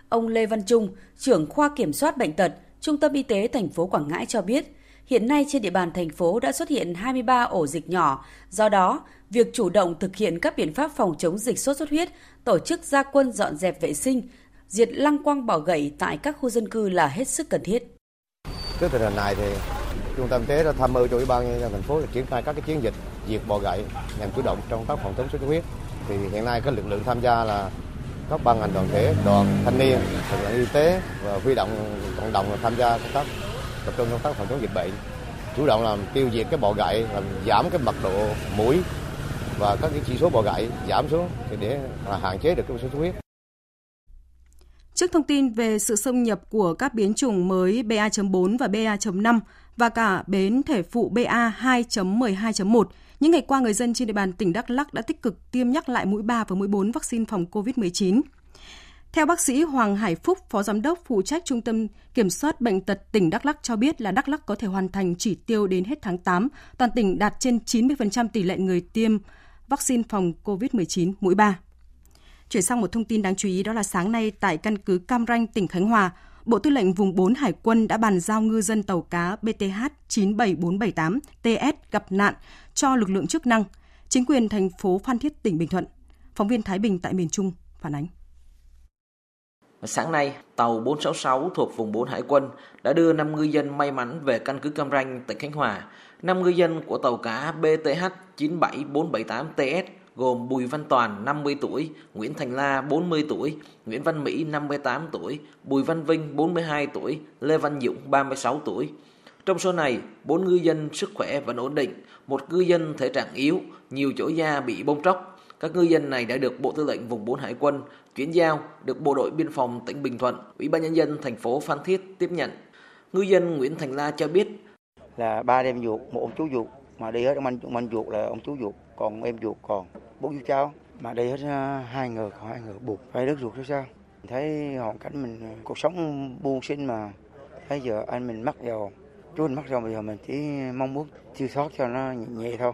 Ông Lê Văn Trung, trưởng khoa kiểm soát bệnh tật, Trung tâm Y tế thành phố Quảng Ngãi cho biết, hiện nay trên địa bàn thành phố đã xuất hiện 23 ổ dịch nhỏ. Do đó, việc chủ động thực hiện các biện pháp phòng chống dịch sốt xuất huyết, tổ chức gia quân dọn dẹp vệ sinh, diệt lăng quăng bỏ gậy tại các khu dân cư là hết sức cần thiết. Trước tình hình này thì trung tâm y tế đã tham mưu cho ủy ban nhân dân thành phố để triển khai các cái chiến dịch diệt bò gậy nhằm chủ động trong tác phòng chống sốt xuất huyết. Thì hiện nay các lực lượng tham gia là các ban ngành đoàn thể, đoàn thanh niên, lực lượng y tế và huy động cộng đồng tham gia công tác tập trung công tác phòng chống dịch bệnh, chủ động làm tiêu diệt cái bọ gậy, làm giảm cái mật độ mũi và các cái chỉ số bọ gậy giảm xuống để hạn chế được cái sốt xuất huyết. Trước thông tin về sự xâm nhập của các biến chủng mới BA.4 và BA.5 và cả biến thể phụ BA2.12.1, những ngày qua người dân trên địa bàn tỉnh Đắk Lắk đã tích cực tiêm nhắc lại mũi 3 và mũi 4 vaccine phòng COVID-19. Theo bác sĩ Hoàng Hải Phúc, Phó Giám đốc phụ trách Trung tâm Kiểm soát Bệnh tật tỉnh Đắk Lắc cho biết là Đắk Lắc có thể hoàn thành chỉ tiêu đến hết tháng 8, toàn tỉnh đạt trên 90% tỷ lệ người tiêm vaccine phòng COVID-19 mũi 3. Chuyển sang một thông tin đáng chú ý đó là sáng nay tại căn cứ Cam Ranh, tỉnh Khánh Hòa, Bộ Tư lệnh Vùng 4 Hải quân đã bàn giao ngư dân tàu cá BTH 97478 TS gặp nạn cho lực lượng chức năng, chính quyền thành phố Phan Thiết, tỉnh Bình Thuận. Phóng viên Thái Bình tại miền Trung phản ánh. Sáng nay, tàu 466 thuộc vùng 4 Hải quân đã đưa 5 ngư dân may mắn về căn cứ Cam Ranh, tỉnh Khánh Hòa. 5 ngư dân của tàu cá BTH 97478TS gồm Bùi Văn Toàn 50 tuổi, Nguyễn Thành La 40 tuổi, Nguyễn Văn Mỹ 58 tuổi, Bùi Văn Vinh 42 tuổi, Lê Văn Dũng 36 tuổi. Trong số này, 4 ngư dân sức khỏe vẫn ổn định, một ngư dân thể trạng yếu, nhiều chỗ da bị bong tróc. Các ngư dân này đã được Bộ Tư lệnh Vùng 4 Hải quân chuyển giao, được Bộ đội Biên phòng tỉnh Bình Thuận, Ủy ban nhân dân thành phố Phan Thiết tiếp nhận. Ngư dân Nguyễn Thành La cho biết. Là ba em ruột, một ông chú ruột mà đi hết ông anh ông anh ruột là ông chú ruột, còn em ruột còn bốn chú cháu. Mà đi hết à, hai người còn hai người buộc phải đất ruột chứ sao? Thấy hoàn cảnh mình à, cuộc sống buôn sinh mà. Bây giờ anh mình mắc vào chú mình mắc rồi bây giờ mình chỉ mong muốn siêu thoát cho nó nhẹ thôi.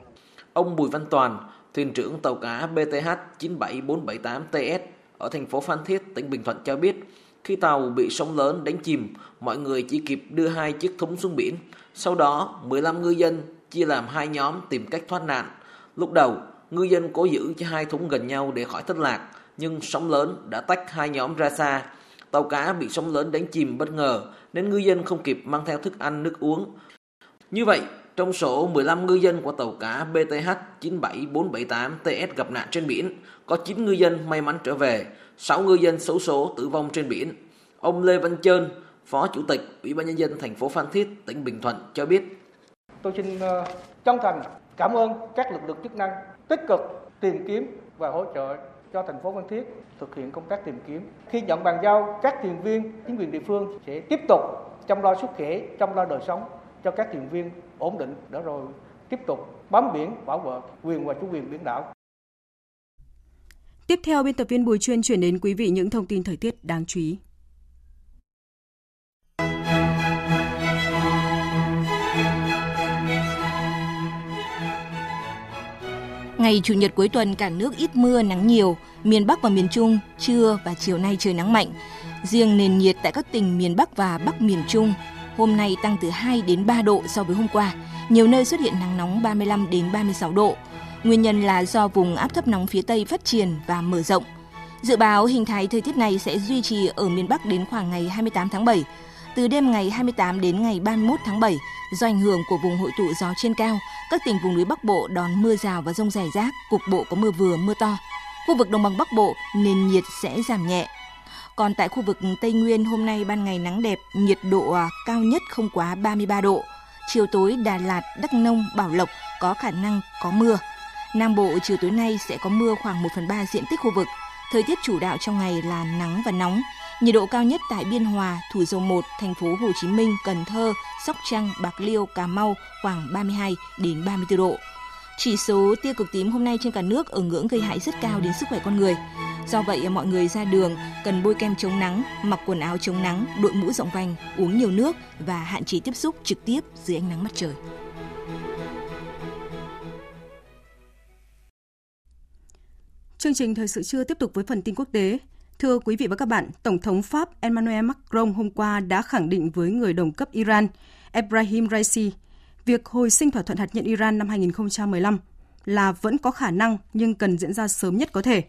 Ông Bùi Văn Toàn thuyền trưởng tàu cá BTH 97478TS ở thành phố Phan Thiết tỉnh Bình Thuận cho biết khi tàu bị sóng lớn đánh chìm mọi người chỉ kịp đưa hai chiếc thúng xuống biển sau đó 15 ngư dân chia làm hai nhóm tìm cách thoát nạn lúc đầu ngư dân cố giữ cho hai thúng gần nhau để khỏi thất lạc, nhưng sóng lớn đã tách hai nhóm ra xa. Tàu cá bị sóng lớn đánh chìm bất ngờ nên ngư dân không kịp mang theo thức ăn nước uống. Như vậy, trong số 15 ngư dân của tàu cá BTH 97478TS gặp nạn trên biển, có 9 ngư dân may mắn trở về, 6 ngư dân xấu số tử vong trên biển. Ông Lê Văn Trơn, Phó Chủ tịch Ủy ban nhân dân thành phố Phan Thiết, tỉnh Bình Thuận cho biết: Tôi xin ờ, chân thành cảm ơn các lực lượng chức năng tích cực tìm kiếm và hỗ trợ cho thành phố Phan Thiết thực hiện công tác tìm kiếm. Khi nhận bàn giao, các thuyền viên chính quyền địa phương sẽ tiếp tục chăm lo sức khỏe, chăm lo đời sống cho các thuyền viên ổn định để rồi tiếp tục bám biển bảo vệ quyền và chủ quyền biển đảo. Tiếp theo, biên tập viên Bùi Chuyên chuyển đến quý vị những thông tin thời tiết đáng chú ý. Ngày Chủ nhật cuối tuần cả nước ít mưa, nắng nhiều, miền Bắc và miền Trung trưa và chiều nay trời nắng mạnh. Riêng nền nhiệt tại các tỉnh miền Bắc và Bắc miền Trung hôm nay tăng từ 2 đến 3 độ so với hôm qua. Nhiều nơi xuất hiện nắng nóng 35 đến 36 độ. Nguyên nhân là do vùng áp thấp nóng phía Tây phát triển và mở rộng. Dự báo hình thái thời tiết này sẽ duy trì ở miền Bắc đến khoảng ngày 28 tháng 7. Từ đêm ngày 28 đến ngày 31 tháng 7, do ảnh hưởng của vùng hội tụ gió trên cao, các tỉnh vùng núi Bắc Bộ đón mưa rào và rông rải rác, cục bộ có mưa vừa, mưa to. Khu vực đồng bằng Bắc Bộ, nền nhiệt sẽ giảm nhẹ. Còn tại khu vực Tây Nguyên, hôm nay ban ngày nắng đẹp, nhiệt độ à, cao nhất không quá 33 độ. Chiều tối Đà Lạt, Đắk Nông, Bảo Lộc có khả năng có mưa. Nam Bộ chiều tối nay sẽ có mưa khoảng 1 phần 3 diện tích khu vực. Thời tiết chủ đạo trong ngày là nắng và nóng. Nhiệt độ cao nhất tại Biên Hòa, Thủ Dầu Một, thành phố Hồ Chí Minh, Cần Thơ, Sóc Trăng, Bạc Liêu, Cà Mau khoảng 32 đến 34 độ. Chỉ số tia cực tím hôm nay trên cả nước ở ngưỡng gây hại rất cao đến sức khỏe con người. Do vậy à, mọi người ra đường cần bôi kem chống nắng, mặc quần áo chống nắng, đội mũ rộng vành, uống nhiều nước và hạn chế tiếp xúc trực tiếp dưới ánh nắng mặt trời. Chương trình thời sự trưa tiếp tục với phần tin quốc tế. Thưa quý vị và các bạn, Tổng thống Pháp Emmanuel Macron hôm qua đã khẳng định với người đồng cấp Iran Ebrahim Raisi việc hồi sinh thỏa thuận hạt nhân Iran năm 2015 là vẫn có khả năng nhưng cần diễn ra sớm nhất có thể.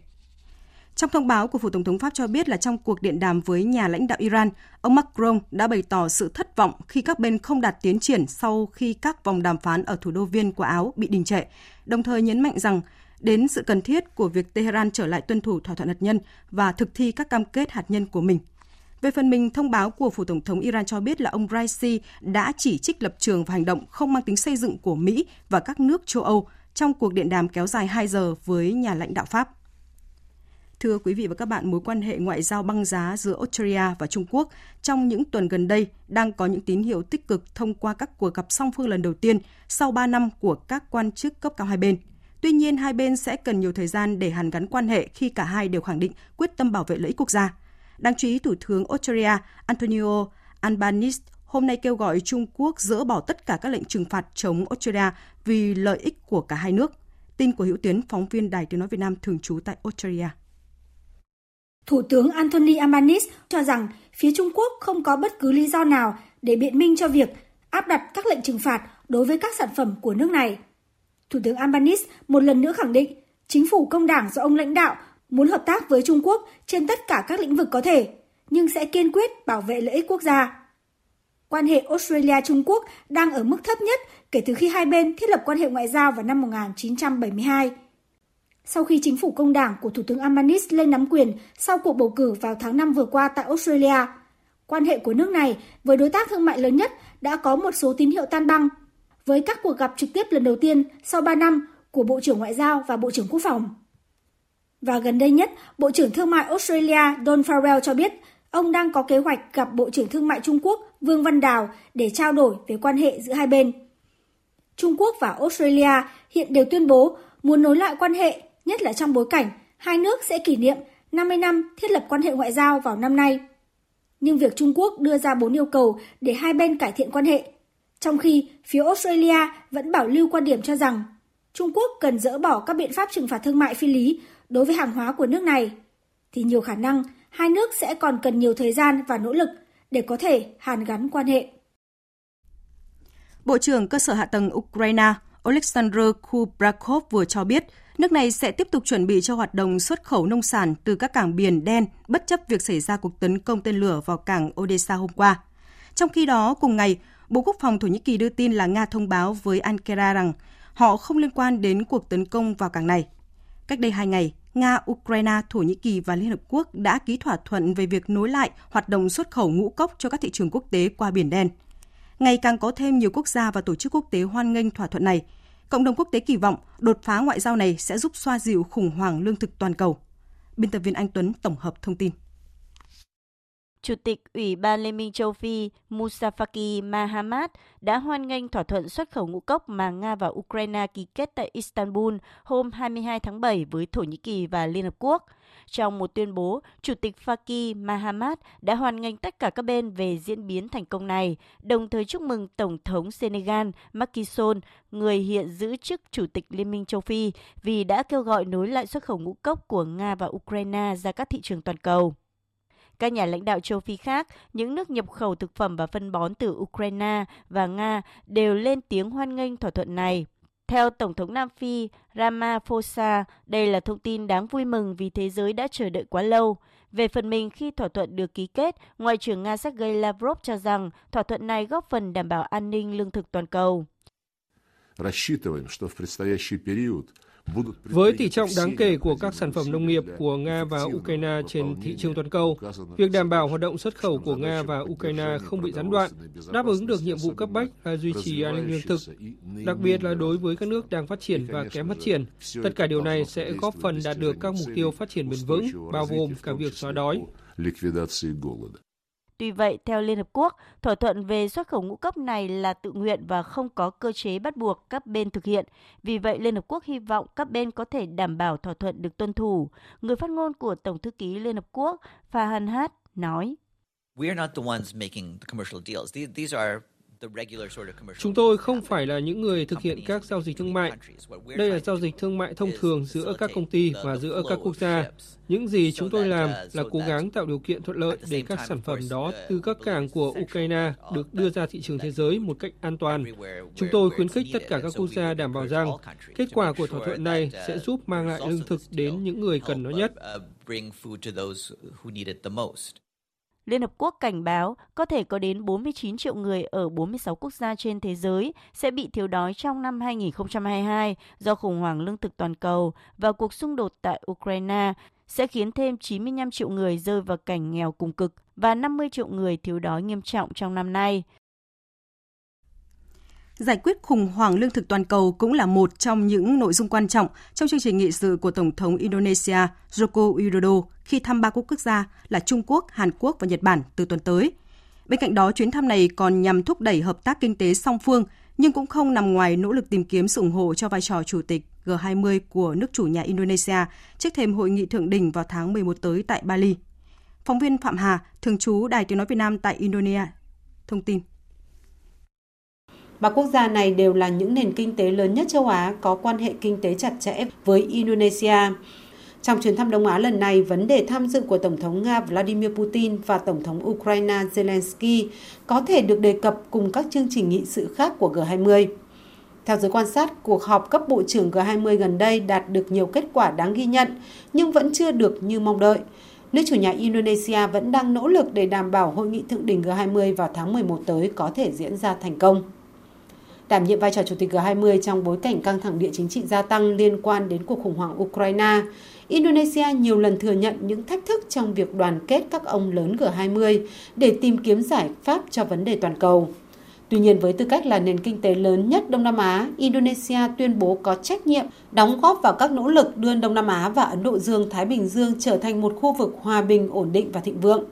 Trong thông báo của Phủ Tổng thống Pháp cho biết là trong cuộc điện đàm với nhà lãnh đạo Iran, ông Macron đã bày tỏ sự thất vọng khi các bên không đạt tiến triển sau khi các vòng đàm phán ở thủ đô Viên của Áo bị đình trệ, đồng thời nhấn mạnh rằng đến sự cần thiết của việc Tehran trở lại tuân thủ thỏa thuận hạt nhân và thực thi các cam kết hạt nhân của mình. Về phần mình, thông báo của Phủ Tổng thống Iran cho biết là ông Raisi đã chỉ trích lập trường và hành động không mang tính xây dựng của Mỹ và các nước châu Âu trong cuộc điện đàm kéo dài 2 giờ với nhà lãnh đạo Pháp. Thưa quý vị và các bạn, mối quan hệ ngoại giao băng giá giữa Australia và Trung Quốc trong những tuần gần đây đang có những tín hiệu tích cực thông qua các cuộc gặp song phương lần đầu tiên sau 3 năm của các quan chức cấp cao hai bên. Tuy nhiên, hai bên sẽ cần nhiều thời gian để hàn gắn quan hệ khi cả hai đều khẳng định quyết tâm bảo vệ lợi ích quốc gia. Đáng chú ý, Thủ tướng Australia Antonio Albanese hôm nay kêu gọi Trung Quốc dỡ bỏ tất cả các lệnh trừng phạt chống Australia vì lợi ích của cả hai nước. Tin của Hữu Tiến, phóng viên Đài Tiếng Nói Việt Nam thường trú tại Australia. Thủ tướng Anthony Albanese cho rằng phía Trung Quốc không có bất cứ lý do nào để biện minh cho việc áp đặt các lệnh trừng phạt đối với các sản phẩm của nước này. Thủ tướng Albanese một lần nữa khẳng định chính phủ công đảng do ông lãnh đạo muốn hợp tác với Trung Quốc trên tất cả các lĩnh vực có thể, nhưng sẽ kiên quyết bảo vệ lợi ích quốc gia. Quan hệ Australia-Trung Quốc đang ở mức thấp nhất kể từ khi hai bên thiết lập quan hệ ngoại giao vào năm 1972. Sau khi chính phủ công đảng của Thủ tướng Albanese lên nắm quyền sau cuộc bầu cử vào tháng 5 vừa qua tại Australia, quan hệ của nước này với đối tác thương mại lớn nhất đã có một số tín hiệu tan băng với các cuộc gặp trực tiếp lần đầu tiên sau 3 năm của Bộ trưởng Ngoại giao và Bộ trưởng Quốc phòng. Và gần đây nhất, Bộ trưởng Thương mại Australia Don Farrell cho biết ông đang có kế hoạch gặp Bộ trưởng Thương mại Trung Quốc Vương Văn Đào để trao đổi về quan hệ giữa hai bên. Trung Quốc và Australia hiện đều tuyên bố muốn nối lại quan hệ, nhất là trong bối cảnh hai nước sẽ kỷ niệm 50 năm thiết lập quan hệ ngoại giao vào năm nay. Nhưng việc Trung Quốc đưa ra bốn yêu cầu để hai bên cải thiện quan hệ, trong khi phía Australia vẫn bảo lưu quan điểm cho rằng Trung Quốc cần dỡ bỏ các biện pháp trừng phạt thương mại phi lý đối với hàng hóa của nước này, thì nhiều khả năng hai nước sẽ còn cần nhiều thời gian và nỗ lực để có thể hàn gắn quan hệ. Bộ trưởng Cơ sở Hạ tầng Ukraine Oleksandr Kubrakov vừa cho biết nước này sẽ tiếp tục chuẩn bị cho hoạt động xuất khẩu nông sản từ các cảng biển đen bất chấp việc xảy ra cuộc tấn công tên lửa vào cảng Odessa hôm qua. Trong khi đó, cùng ngày, Bộ Quốc phòng Thổ Nhĩ Kỳ đưa tin là Nga thông báo với Ankara rằng họ không liên quan đến cuộc tấn công vào cảng này. Cách đây hai ngày, Nga, Ukraine, Thổ Nhĩ Kỳ và Liên Hợp Quốc đã ký thỏa thuận về việc nối lại hoạt động xuất khẩu ngũ cốc cho các thị trường quốc tế qua Biển Đen. Ngày càng có thêm nhiều quốc gia và tổ chức quốc tế hoan nghênh thỏa thuận này. Cộng đồng quốc tế kỳ vọng đột phá ngoại giao này sẽ giúp xoa dịu khủng hoảng lương thực toàn cầu. Biên tập viên Anh Tuấn tổng hợp thông tin. Chủ tịch Ủy ban Liên minh châu Phi Musafaki Mahamat đã hoan nghênh thỏa thuận xuất khẩu ngũ cốc mà Nga và Ukraine ký kết tại Istanbul hôm 22 tháng 7 với Thổ Nhĩ Kỳ và Liên Hợp Quốc. Trong một tuyên bố, Chủ tịch Faki Mahamat đã hoan nghênh tất cả các bên về diễn biến thành công này, đồng thời chúc mừng Tổng thống Senegal Macky Sall, người hiện giữ chức Chủ tịch Liên minh châu Phi, vì đã kêu gọi nối lại xuất khẩu ngũ cốc của Nga và Ukraine ra các thị trường toàn cầu. Các nhà lãnh đạo châu Phi khác, những nước nhập khẩu thực phẩm và phân bón từ Ukraine và Nga đều lên tiếng hoan nghênh thỏa thuận này. Theo Tổng thống Nam Phi Ramaphosa, đây là thông tin đáng vui mừng vì thế giới đã chờ đợi quá lâu. Về phần mình, khi thỏa thuận được ký kết, Ngoại trưởng Nga Sergei Lavrov cho rằng thỏa thuận này góp phần đảm bảo an ninh lương thực toàn cầu. Рассчитываем, что в предстоящий период với tỷ trọng đáng kể của các sản phẩm nông nghiệp của Nga và Ukraine trên thị trường toàn cầu, việc đảm bảo hoạt động xuất khẩu của Nga và Ukraine không bị gián đoạn, đáp ứng được nhiệm vụ cấp bách là duy trì an ninh lương thực, đặc biệt là đối với các nước đang phát triển và kém phát triển. Tất cả điều này sẽ góp phần đạt được các mục tiêu phát triển bền vững, bao gồm cả việc xóa đói. Tuy vậy, theo Liên Hợp Quốc, thỏa thuận về xuất khẩu ngũ cốc này là tự nguyện và không có cơ chế bắt buộc các bên thực hiện. Vì vậy, Liên Hợp Quốc hy vọng các bên có thể đảm bảo thỏa thuận được tuân thủ. Người phát ngôn của Tổng thư ký Liên Hợp Quốc Fahan Hát nói. We are not the ones making the commercial deals. These are Chúng tôi không phải là những người thực hiện các giao dịch thương mại. Đây là giao dịch thương mại thông thường giữa các công ty và giữa các quốc gia. Những gì chúng tôi làm uh, là cố gắng tạo điều kiện thuận lợi để các sản phẩm đó từ các cảng của Ukraine được đưa ra thị trường thế giới một cách an toàn. Chúng tôi khuyến khích tất cả các quốc gia đảm bảo rằng kết quả của thỏa thuận này sẽ uh, giúp mang lại lương thực đến những người cần nó nhất. Liên Hợp Quốc cảnh báo có thể có đến 49 triệu người ở 46 quốc gia trên thế giới sẽ bị thiếu đói trong năm 2022 do khủng hoảng lương thực toàn cầu và cuộc xung đột tại Ukraine sẽ khiến thêm 95 triệu người rơi vào cảnh nghèo cùng cực và 50 triệu người thiếu đói nghiêm trọng trong năm nay. Giải quyết khủng hoảng lương thực toàn cầu cũng là một trong những nội dung quan trọng trong chương trình nghị sự của Tổng thống Indonesia Joko Widodo khi thăm ba quốc quốc gia là Trung Quốc, Hàn Quốc và Nhật Bản từ tuần tới. Bên cạnh đó, chuyến thăm này còn nhằm thúc đẩy hợp tác kinh tế song phương, nhưng cũng không nằm ngoài nỗ lực tìm kiếm sự ủng hộ cho vai trò chủ tịch G20 của nước chủ nhà Indonesia trước thêm hội nghị thượng đỉnh vào tháng 11 tới tại Bali. Phóng viên Phạm Hà, thường trú Đài Tiếng Nói Việt Nam tại Indonesia, thông tin. Ba quốc gia này đều là những nền kinh tế lớn nhất châu Á có quan hệ kinh tế chặt chẽ với Indonesia. Trong chuyến thăm Đông Á lần này, vấn đề tham dự của Tổng thống Nga Vladimir Putin và Tổng thống Ukraine Zelensky có thể được đề cập cùng các chương trình nghị sự khác của G20. Theo giới quan sát, cuộc họp cấp bộ trưởng G20 gần đây đạt được nhiều kết quả đáng ghi nhận, nhưng vẫn chưa được như mong đợi. Nước chủ nhà Indonesia vẫn đang nỗ lực để đảm bảo hội nghị thượng đỉnh G20 vào tháng 11 tới có thể diễn ra thành công đảm nhiệm vai trò chủ tịch G20 trong bối cảnh căng thẳng địa chính trị gia tăng liên quan đến cuộc khủng hoảng Ukraine. Indonesia nhiều lần thừa nhận những thách thức trong việc đoàn kết các ông lớn G20 để tìm kiếm giải pháp cho vấn đề toàn cầu. Tuy nhiên với tư cách là nền kinh tế lớn nhất Đông Nam Á, Indonesia tuyên bố có trách nhiệm đóng góp vào các nỗ lực đưa Đông Nam Á và Ấn Độ Dương-Thái Bình Dương trở thành một khu vực hòa bình, ổn định và thịnh vượng.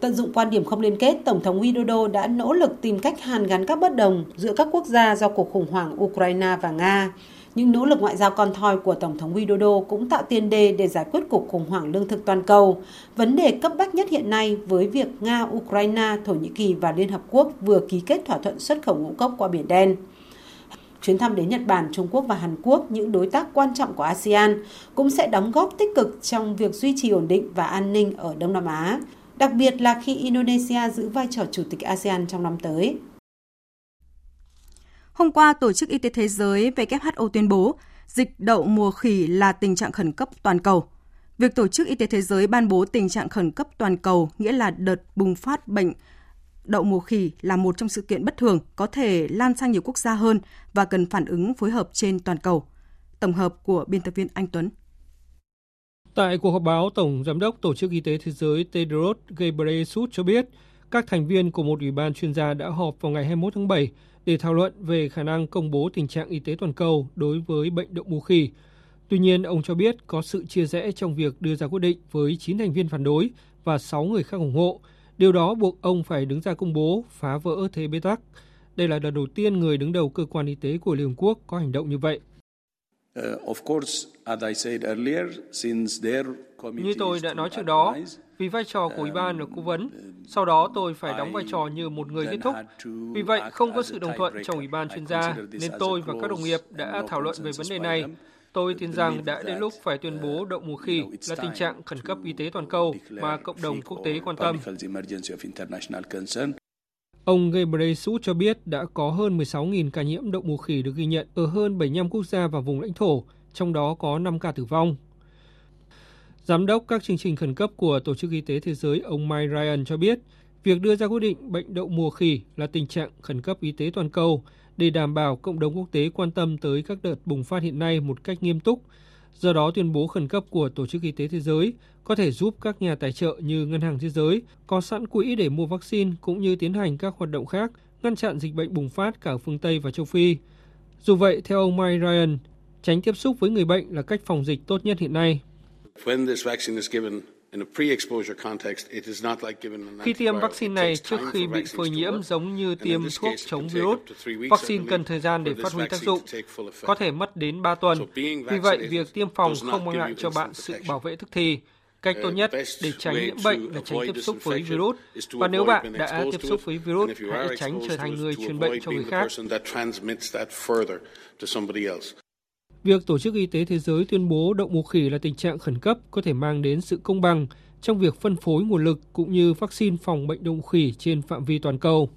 Tận dụng quan điểm không liên kết, Tổng thống Widodo đã nỗ lực tìm cách hàn gắn các bất đồng giữa các quốc gia do cuộc khủng hoảng Ukraine và Nga. Những nỗ lực ngoại giao con thoi của Tổng thống Widodo cũng tạo tiền đề để giải quyết cuộc khủng hoảng lương thực toàn cầu. Vấn đề cấp bách nhất hiện nay với việc Nga, Ukraine, Thổ Nhĩ Kỳ và Liên Hợp Quốc vừa ký kết thỏa thuận xuất khẩu ngũ cốc qua Biển Đen. Chuyến thăm đến Nhật Bản, Trung Quốc và Hàn Quốc, những đối tác quan trọng của ASEAN, cũng sẽ đóng góp tích cực trong việc duy trì ổn định và an ninh ở Đông Nam Á đặc biệt là khi Indonesia giữ vai trò chủ tịch ASEAN trong năm tới. Hôm qua, Tổ chức Y tế Thế giới WHO tuyên bố dịch đậu mùa khỉ là tình trạng khẩn cấp toàn cầu. Việc Tổ chức Y tế Thế giới ban bố tình trạng khẩn cấp toàn cầu nghĩa là đợt bùng phát bệnh đậu mùa khỉ là một trong sự kiện bất thường có thể lan sang nhiều quốc gia hơn và cần phản ứng phối hợp trên toàn cầu. Tổng hợp của biên tập viên Anh Tuấn. Tại cuộc họp báo, Tổng Giám đốc Tổ chức Y tế Thế giới Tedros Ghebreyesus cho biết các thành viên của một ủy ban chuyên gia đã họp vào ngày 21 tháng 7 để thảo luận về khả năng công bố tình trạng y tế toàn cầu đối với bệnh đậu mùa khỉ. Tuy nhiên, ông cho biết có sự chia rẽ trong việc đưa ra quyết định với 9 thành viên phản đối và 6 người khác ủng hộ. Điều đó buộc ông phải đứng ra công bố phá vỡ thế bế tắc. Đây là lần đầu tiên người đứng đầu cơ quan y tế của Liên Hợp Quốc có hành động như vậy. Như tôi đã nói trước đó, vì vai trò của Ủy ban là cố vấn, sau đó tôi phải đóng vai trò như một người kết thúc. Vì vậy, không có sự đồng thuận trong Ủy ban chuyên gia, nên tôi và các đồng nghiệp đã thảo luận về vấn đề này. Tôi tin rằng đã đến lúc phải tuyên bố đậu mùa khỉ là tình trạng khẩn cấp y tế toàn cầu mà cộng đồng quốc tế quan tâm. Ông Ghebreyesus cho biết đã có hơn 16.000 ca nhiễm đậu mùa khỉ được ghi nhận ở hơn 75 quốc gia và vùng lãnh thổ, trong đó có 5 ca tử vong. Giám đốc các chương trình khẩn cấp của Tổ chức Y tế Thế giới ông Mike Ryan cho biết, việc đưa ra quyết định bệnh đậu mùa khỉ là tình trạng khẩn cấp y tế toàn cầu để đảm bảo cộng đồng quốc tế quan tâm tới các đợt bùng phát hiện nay một cách nghiêm túc. Do đó, tuyên bố khẩn cấp của Tổ chức Y tế Thế giới có thể giúp các nhà tài trợ như Ngân hàng Thế giới có sẵn quỹ để mua vaccine cũng như tiến hành các hoạt động khác ngăn chặn dịch bệnh bùng phát cả phương Tây và châu Phi. Dù vậy, theo ông Mike Ryan, tránh tiếp xúc với người bệnh là cách phòng dịch tốt nhất hiện nay. Khi tiêm vaccine này trước khi bị phơi nhiễm giống như tiêm thuốc chống virus, vaccine cần thời gian để phát huy tác dụng, có thể mất đến 3 tuần. Vì vậy, việc tiêm phòng không mang lại cho bạn sự bảo vệ tức thì. Cách tốt nhất để tránh nhiễm bệnh là tránh tiếp xúc với virus. Và nếu bạn đã tiếp xúc với virus, hãy tránh trở thành người truyền bệnh cho người khác. Việc Tổ chức Y tế Thế giới tuyên bố đậu mùa khỉ là tình trạng khẩn cấp có thể mang đến sự công bằng trong việc phân phối nguồn lực cũng như vaccine phòng bệnh đậu mùa khỉ trên phạm vi toàn cầu.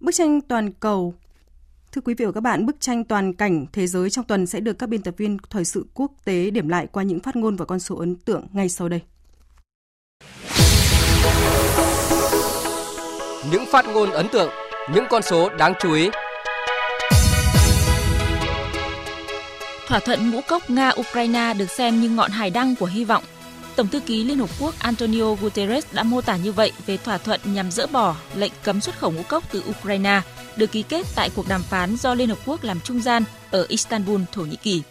Bức tranh toàn cầu Thưa quý vị và các bạn, bức tranh toàn cảnh thế giới trong tuần sẽ được các biên tập viên thời sự quốc tế điểm lại qua những phát ngôn và con số ấn tượng ngay sau đây. Những phát ngôn ấn tượng, những con số đáng chú ý Thỏa thuận ngũ cốc Nga-Ukraine được xem như ngọn hải đăng của hy vọng. Tổng thư ký Liên Hợp Quốc Antonio Guterres đã mô tả như vậy về thỏa thuận nhằm dỡ bỏ lệnh cấm xuất khẩu ngũ cốc từ Ukraine được ký kết tại cuộc đàm phán do Liên Hợp Quốc làm trung gian ở Istanbul, Thổ Nhĩ Kỳ.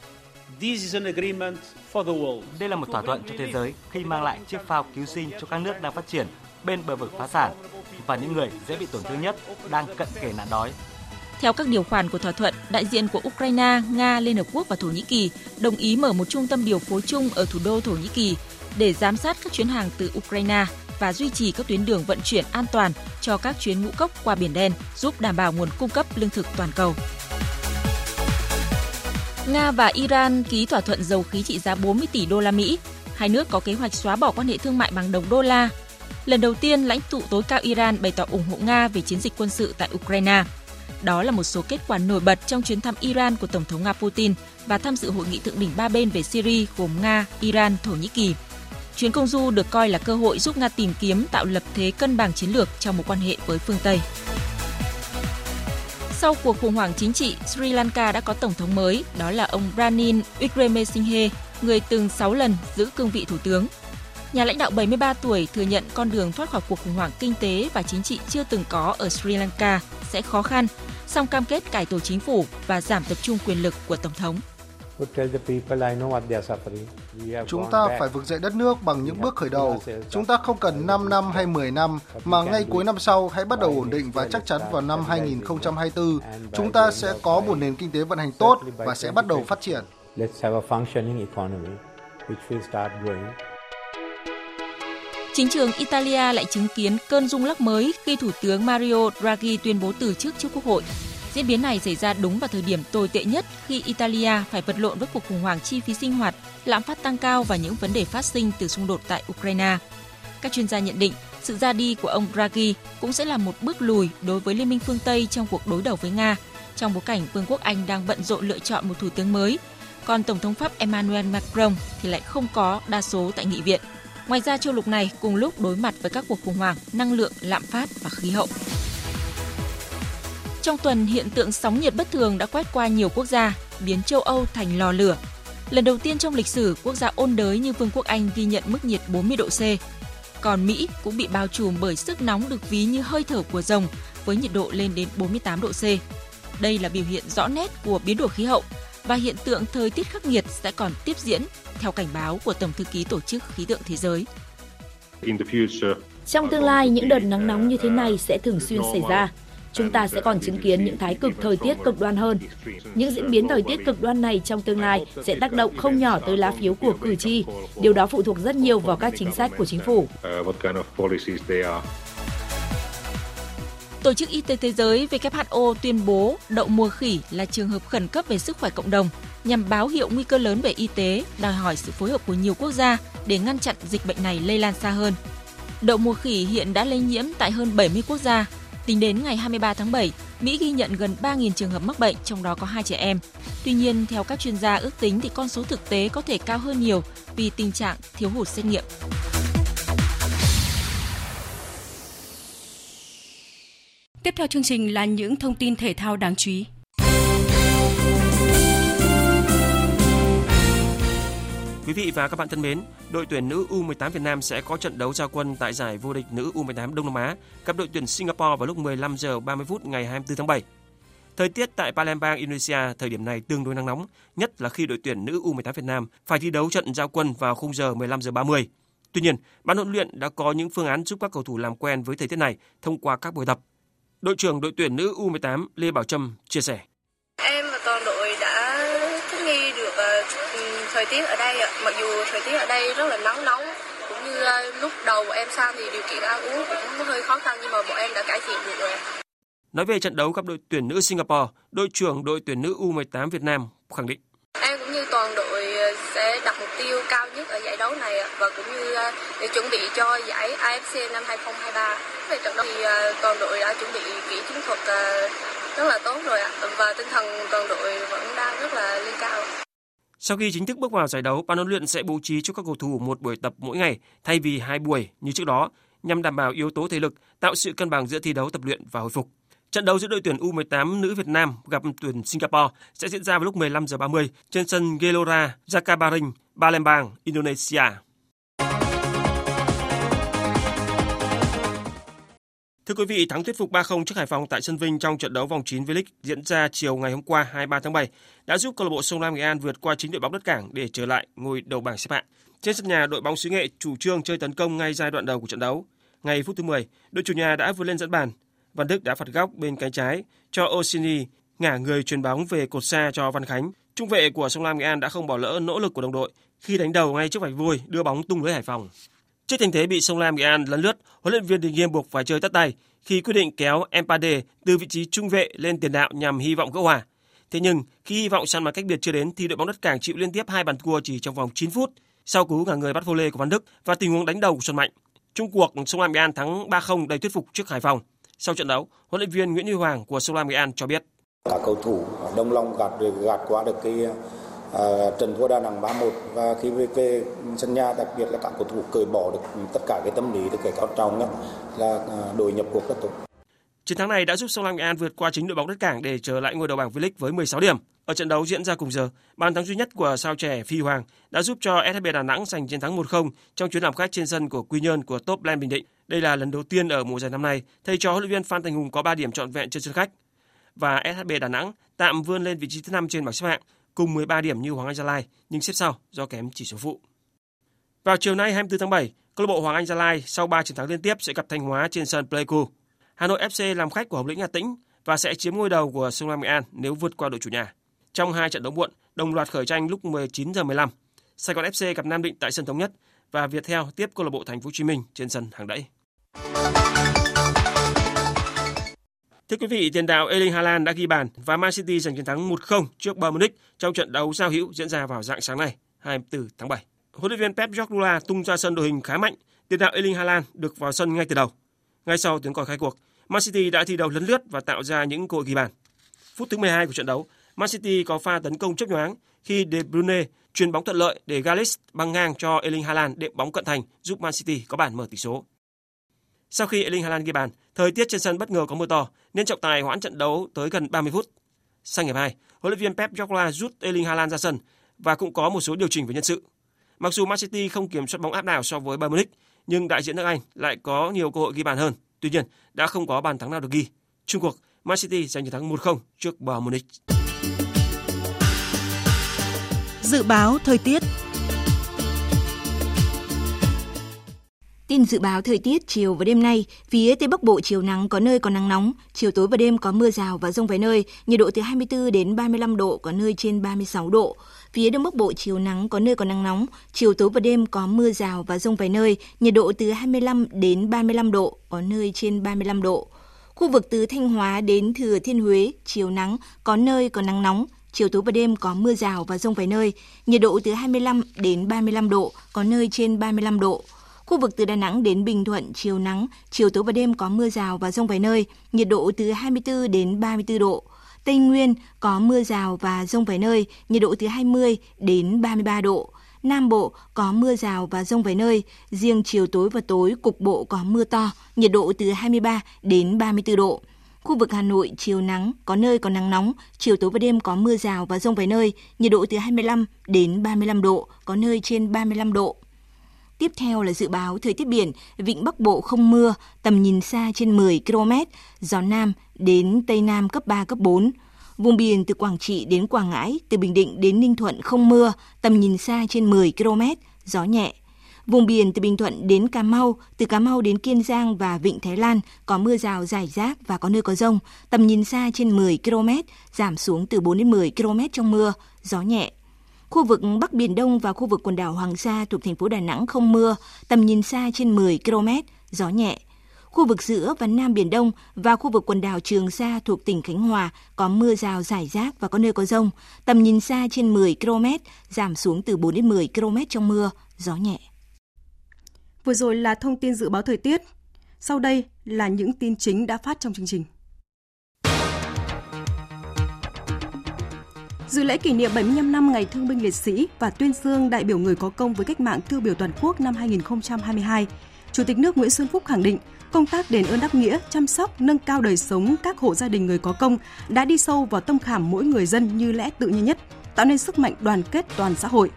Đây là một thỏa thuận cho thế giới khi mang lại chiếc phao cứu sinh cho các nước đang phát triển bên bờ vực phá sản và những người dễ bị tổn thương nhất đang cận kề nạn đói. Theo các điều khoản của thỏa thuận, đại diện của Ukraine, Nga, Liên Hợp Quốc và Thổ Nhĩ Kỳ đồng ý mở một trung tâm điều phối chung ở thủ đô Thổ Nhĩ Kỳ để giám sát các chuyến hàng từ Ukraine và duy trì các tuyến đường vận chuyển an toàn cho các chuyến ngũ cốc qua Biển Đen, giúp đảm bảo nguồn cung cấp lương thực toàn cầu. Nga và Iran ký thỏa thuận dầu khí trị giá 40 tỷ đô la Mỹ. Hai nước có kế hoạch xóa bỏ quan hệ thương mại bằng đồng đô la. Lần đầu tiên, lãnh tụ tối cao Iran bày tỏ ủng hộ Nga về chiến dịch quân sự tại Ukraine. Đó là một số kết quả nổi bật trong chuyến thăm Iran của Tổng thống Nga Putin và tham dự hội nghị thượng đỉnh ba bên về Syria gồm Nga, Iran, Thổ Nhĩ Kỳ. Chuyến công du được coi là cơ hội giúp Nga tìm kiếm tạo lập thế cân bằng chiến lược trong mối quan hệ với phương Tây. Sau cuộc khủng hoảng chính trị, Sri Lanka đã có tổng thống mới, đó là ông Ranil Wickremesinghe, người từng 6 lần giữ cương vị thủ tướng. Nhà lãnh đạo 73 tuổi thừa nhận con đường thoát khỏi cuộc khủng hoảng kinh tế và chính trị chưa từng có ở Sri Lanka sẽ khó khăn, song cam kết cải tổ chính phủ và giảm tập trung quyền lực của Tổng thống. Chúng ta phải vực dậy đất nước bằng những bước khởi đầu. Chúng ta không cần 5 năm hay 10 năm, mà ngay cuối năm sau hãy bắt đầu ổn định và chắc chắn vào năm 2024, chúng ta sẽ có một nền kinh tế vận hành tốt và sẽ bắt đầu phát triển. Chính trường Italia lại chứng kiến cơn rung lắc mới khi Thủ tướng Mario Draghi tuyên bố từ chức trước Quốc hội. Diễn biến này xảy ra đúng vào thời điểm tồi tệ nhất khi Italia phải vật lộn với cuộc khủng hoảng chi phí sinh hoạt, lạm phát tăng cao và những vấn đề phát sinh từ xung đột tại Ukraine. Các chuyên gia nhận định sự ra đi của ông Draghi cũng sẽ là một bước lùi đối với Liên minh phương Tây trong cuộc đối đầu với Nga, trong bối cảnh Vương quốc Anh đang bận rộn lựa chọn một thủ tướng mới, còn Tổng thống Pháp Emmanuel Macron thì lại không có đa số tại nghị viện. Ngoài ra, châu lục này cùng lúc đối mặt với các cuộc khủng hoảng năng lượng, lạm phát và khí hậu. Trong tuần, hiện tượng sóng nhiệt bất thường đã quét qua nhiều quốc gia, biến châu Âu thành lò lửa. Lần đầu tiên trong lịch sử, quốc gia ôn đới như Vương quốc Anh ghi nhận mức nhiệt 40 độ C. Còn Mỹ cũng bị bao trùm bởi sức nóng được ví như hơi thở của rồng với nhiệt độ lên đến 48 độ C. Đây là biểu hiện rõ nét của biến đổi khí hậu và hiện tượng thời tiết khắc nghiệt sẽ còn tiếp diễn theo cảnh báo của Tổng thư ký Tổ chức Khí tượng Thế giới. Trong tương lai, những đợt nắng nóng như thế này sẽ thường xuyên xảy ra. Chúng ta sẽ còn chứng kiến những thái cực thời tiết cực đoan hơn. Những diễn biến thời tiết cực đoan này trong tương lai sẽ tác động không nhỏ tới lá phiếu của cử tri. Điều đó phụ thuộc rất nhiều vào các chính sách của chính phủ. Tổ chức Y tế Thế giới WHO tuyên bố đậu mùa khỉ là trường hợp khẩn cấp về sức khỏe cộng đồng nhằm báo hiệu nguy cơ lớn về y tế, đòi hỏi sự phối hợp của nhiều quốc gia để ngăn chặn dịch bệnh này lây lan xa hơn. Đậu mùa khỉ hiện đã lây nhiễm tại hơn 70 quốc gia. Tính đến ngày 23 tháng 7, Mỹ ghi nhận gần 3.000 trường hợp mắc bệnh, trong đó có hai trẻ em. Tuy nhiên, theo các chuyên gia ước tính thì con số thực tế có thể cao hơn nhiều vì tình trạng thiếu hụt xét nghiệm. Tiếp theo chương trình là những thông tin thể thao đáng chú ý. Quý vị và các bạn thân mến, đội tuyển nữ U18 Việt Nam sẽ có trận đấu giao quân tại giải vô địch nữ U18 Đông Nam Á gặp đội tuyển Singapore vào lúc 15 giờ 30 phút ngày 24 tháng 7. Thời tiết tại Palembang, Indonesia thời điểm này tương đối nắng nóng, nhất là khi đội tuyển nữ U18 Việt Nam phải thi đấu trận giao quân vào khung giờ 15 giờ 30. Tuy nhiên, ban huấn luyện đã có những phương án giúp các cầu thủ làm quen với thời tiết này thông qua các buổi tập. Đội trưởng đội tuyển nữ U18 Lê Bảo Trâm chia sẻ. Em và toàn đội đã thích nghi được ờ, thời tiết ở đây. Mặc dù thời tiết ở đây rất là nắng nóng, cũng như ờ, lúc đầu em sang thì điều kiện ăn uống cũng hơi khó khăn nhưng mà bọn em đã cải thiện được rồi. Nói về trận đấu gặp đội tuyển nữ Singapore, đội trưởng đội tuyển nữ U18 Việt Nam khẳng định. Em cũng như toàn đội ờ, sẽ đặt mục tiêu cao nhất ở giải đấu này và cũng như để chuẩn bị cho giải AFC năm 2023. Về trận đấu thì ờ, toàn đội đã chuẩn bị kỹ chiến thuật ờ, rất là tốt rồi ạ và tinh thần toàn đội vẫn đang rất là lên cao. Sau khi chính thức bước vào giải đấu, ban huấn luyện sẽ bố trí cho các cầu thủ một buổi tập mỗi ngày thay vì hai buổi như trước đó nhằm đảm bảo yếu tố thể lực, tạo sự cân bằng giữa thi đấu, tập luyện và hồi phục. Trận đấu giữa đội tuyển U18 nữ Việt Nam gặp tuyển Singapore sẽ diễn ra vào lúc 15 giờ 30 trên sân Gelora Jakabaring, Palembang, Indonesia. Thưa quý vị, thắng thuyết phục 3-0 trước Hải Phòng tại sân Vinh trong trận đấu vòng 9 V-League diễn ra chiều ngày hôm qua 23 tháng 7 đã giúp câu lạc bộ Sông Lam Nghệ An vượt qua chính đội bóng đất cảng để trở lại ngôi đầu bảng xếp hạng. Trên sân nhà, đội bóng xứ Nghệ chủ trương chơi tấn công ngay giai đoạn đầu của trận đấu. Ngay phút thứ 10, đội chủ nhà đã vượt lên dẫn bàn. Văn Đức đã phạt góc bên cánh trái cho Osini ngả người truyền bóng về cột xa cho Văn Khánh. Trung vệ của Sông Lam Nghệ An đã không bỏ lỡ nỗ lực của đồng đội khi đánh đầu ngay trước vạch vôi đưa bóng tung lưới Hải Phòng. Trước tình thế bị Sông Lam Nghệ An lấn lướt, huấn luyện viên Đình Nghiêm buộc phải chơi tắt tay khi quyết định kéo Empade từ vị trí trung vệ lên tiền đạo nhằm hy vọng gỡ hòa. Thế nhưng khi hy vọng săn bằng cách biệt chưa đến thì đội bóng đất cảng chịu liên tiếp hai bàn thua chỉ trong vòng 9 phút sau cú ngả người bắt vô lê của Văn Đức và tình huống đánh đầu của Xuân Mạnh. Trung cuộc Sông Lam Nghệ An thắng 3-0 đầy thuyết phục trước Hải Phòng. Sau trận đấu, huấn luyện viên Nguyễn Huy Hoàng của Sông Lam Nghệ An cho biết cả cầu thủ Đông Long gạt gạt qua được cái Ờ, uh, trận thua Đà Nẵng 3-1 và khi về, về sân nhà đặc biệt là các cầu thủ cởi bỏ được tất cả cái tâm lý được cái cao trọng nhất là ờ, đội nhập cuộc rất tốt. Chiến thắng này đã giúp Sông Lam Nghệ An vượt qua chính đội bóng đất cảng để trở lại ngôi đầu bảng V-League với 16 điểm. Ở trận đấu diễn ra cùng giờ, bàn thắng duy nhất của sao trẻ Phi Hoàng đã giúp cho SHB Đà Nẵng giành chiến thắng 1-0 trong chuyến làm khách trên sân của Quy Nhơn của Top Land Bình Định. Đây là lần đầu tiên ở mùa giải năm nay, thầy trò huấn luyện viên Phan Thành Hùng có 3 điểm trọn vẹn trên sân khách và SHB Đà Nẵng tạm vươn lên vị trí thứ 5 trên bảng xếp hạng cùng 13 điểm như Hoàng Anh Gia Lai nhưng xếp sau do kém chỉ số phụ. Vào chiều nay 24 tháng 7, câu lạc bộ Hoàng Anh Gia Lai sau 3 chiến thắng liên tiếp sẽ gặp Thanh Hóa trên sân Pleiku. Hà Nội FC làm khách của Hồng Lĩnh Hà Tĩnh và sẽ chiếm ngôi đầu của Sông Lam Nghệ An nếu vượt qua đội chủ nhà. Trong hai trận đấu muộn, đồng loạt khởi tranh lúc 19 giờ 15. Sài Gòn FC gặp Nam Định tại sân Thống Nhất và Viettel tiếp câu lạc bộ Thành phố Hồ Chí Minh trên sân Hàng Đẫy. Thưa quý vị, tiền đạo Erling Haaland đã ghi bàn và Man City giành chiến thắng 1-0 trước Bayern Munich trong trận đấu giao hữu diễn ra vào dạng sáng nay, 24 tháng 7. Huấn luyện viên Pep Guardiola tung ra sân đội hình khá mạnh, tiền đạo Erling Haaland được vào sân ngay từ đầu. Ngay sau tiếng còi khai cuộc, Man City đã thi đấu lấn lướt và tạo ra những cơ hội ghi bàn. Phút thứ 12 của trận đấu, Man City có pha tấn công chớp nhoáng khi De Bruyne chuyền bóng thuận lợi để Gallis băng ngang cho Erling Haaland đệm bóng cận thành giúp Man City có bàn mở tỷ số. Sau khi Erling Haaland ghi bàn, thời tiết trên sân bất ngờ có mưa to nên trọng tài hoãn trận đấu tới gần 30 phút. Sang hiệp 2, huấn luyện viên Pep Guardiola rút Erling Haaland ra sân và cũng có một số điều chỉnh về nhân sự. Mặc dù Man City không kiểm soát bóng áp đảo so với Bayern Munich, nhưng đại diện nước Anh lại có nhiều cơ hội ghi bàn hơn. Tuy nhiên, đã không có bàn thắng nào được ghi. Trung cuộc, Man City giành chiến thắng 1-0 trước Bayern Munich. Dự báo thời tiết Tin dự báo thời tiết chiều và đêm nay, phía Tây Bắc Bộ chiều nắng có nơi có nắng nóng, chiều tối và đêm có mưa rào và rông vài nơi, nhiệt độ từ 24 đến 35 độ, có nơi trên 36 độ. Phía Đông Bắc Bộ chiều nắng có nơi có nắng nóng, chiều tối và đêm có mưa rào và rông vài nơi, nhiệt độ từ 25 đến 35 độ, có nơi trên 35 độ. Khu vực từ Thanh Hóa đến Thừa Thiên Huế, chiều nắng, có nơi có nắng nóng, chiều tối và đêm có mưa rào và rông vài nơi, nhiệt độ từ 25 đến 35 độ, có nơi trên 35 độ. Khu vực từ Đà Nẵng đến Bình Thuận chiều nắng, chiều tối và đêm có mưa rào và rông vài nơi, nhiệt độ từ 24 đến 34 độ. Tây Nguyên có mưa rào và rông vài nơi, nhiệt độ từ 20 đến 33 độ. Nam Bộ có mưa rào và rông vài nơi, riêng chiều tối và tối cục bộ có mưa to, nhiệt độ từ 23 đến 34 độ. Khu vực Hà Nội chiều nắng, có nơi có nắng nóng, chiều tối và đêm có mưa rào và rông vài nơi, nhiệt độ từ 25 đến 35 độ, có nơi trên 35 độ. Tiếp theo là dự báo thời tiết biển, vịnh Bắc Bộ không mưa, tầm nhìn xa trên 10 km, gió Nam đến Tây Nam cấp 3, cấp 4. Vùng biển từ Quảng Trị đến Quảng Ngãi, từ Bình Định đến Ninh Thuận không mưa, tầm nhìn xa trên 10 km, gió nhẹ. Vùng biển từ Bình Thuận đến Cà Mau, từ Cà Mau đến Kiên Giang và Vịnh Thái Lan có mưa rào rải rác và có nơi có rông, tầm nhìn xa trên 10 km, giảm xuống từ 4 đến 10 km trong mưa, gió nhẹ. Khu vực Bắc Biển Đông và khu vực quần đảo Hoàng Sa thuộc thành phố Đà Nẵng không mưa, tầm nhìn xa trên 10 km, gió nhẹ. Khu vực giữa và Nam Biển Đông và khu vực quần đảo Trường Sa thuộc tỉnh Khánh Hòa có mưa rào rải rác và có nơi có rông. Tầm nhìn xa trên 10 km, giảm xuống từ 4 đến 10 km trong mưa, gió nhẹ. Vừa rồi là thông tin dự báo thời tiết. Sau đây là những tin chính đã phát trong chương trình. Dự lễ kỷ niệm 75 năm Ngày Thương binh Liệt sĩ và tuyên dương đại biểu người có công với cách mạng tiêu biểu toàn quốc năm 2022, Chủ tịch nước Nguyễn Xuân Phúc khẳng định công tác đền ơn đáp nghĩa, chăm sóc, nâng cao đời sống các hộ gia đình người có công đã đi sâu vào tâm khảm mỗi người dân như lẽ tự nhiên nhất, tạo nên sức mạnh đoàn kết toàn xã hội.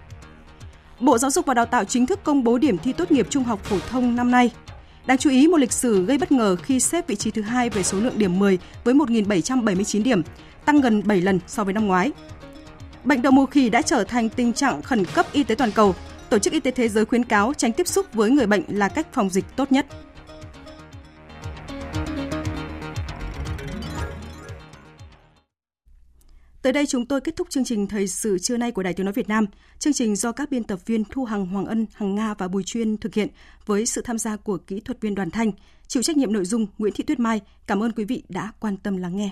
Bộ Giáo dục và Đào tạo chính thức công bố điểm thi tốt nghiệp trung học phổ thông năm nay. Đáng chú ý một lịch sử gây bất ngờ khi xếp vị trí thứ hai về số lượng điểm 10 với 1.779 điểm, tăng gần 7 lần so với năm ngoái. Bệnh đậu mùa khỉ đã trở thành tình trạng khẩn cấp y tế toàn cầu. Tổ chức Y tế Thế giới khuyến cáo tránh tiếp xúc với người bệnh là cách phòng dịch tốt nhất. Tới đây chúng tôi kết thúc chương trình Thời sự trưa nay của Đài Tiếng Nói Việt Nam. Chương trình do các biên tập viên Thu Hằng, Hoàng Ân, Hằng Nga và Bùi Chuyên thực hiện với sự tham gia của kỹ thuật viên Đoàn Thanh. Chịu trách nhiệm nội dung Nguyễn Thị Tuyết Mai. Cảm ơn quý vị đã quan tâm lắng nghe.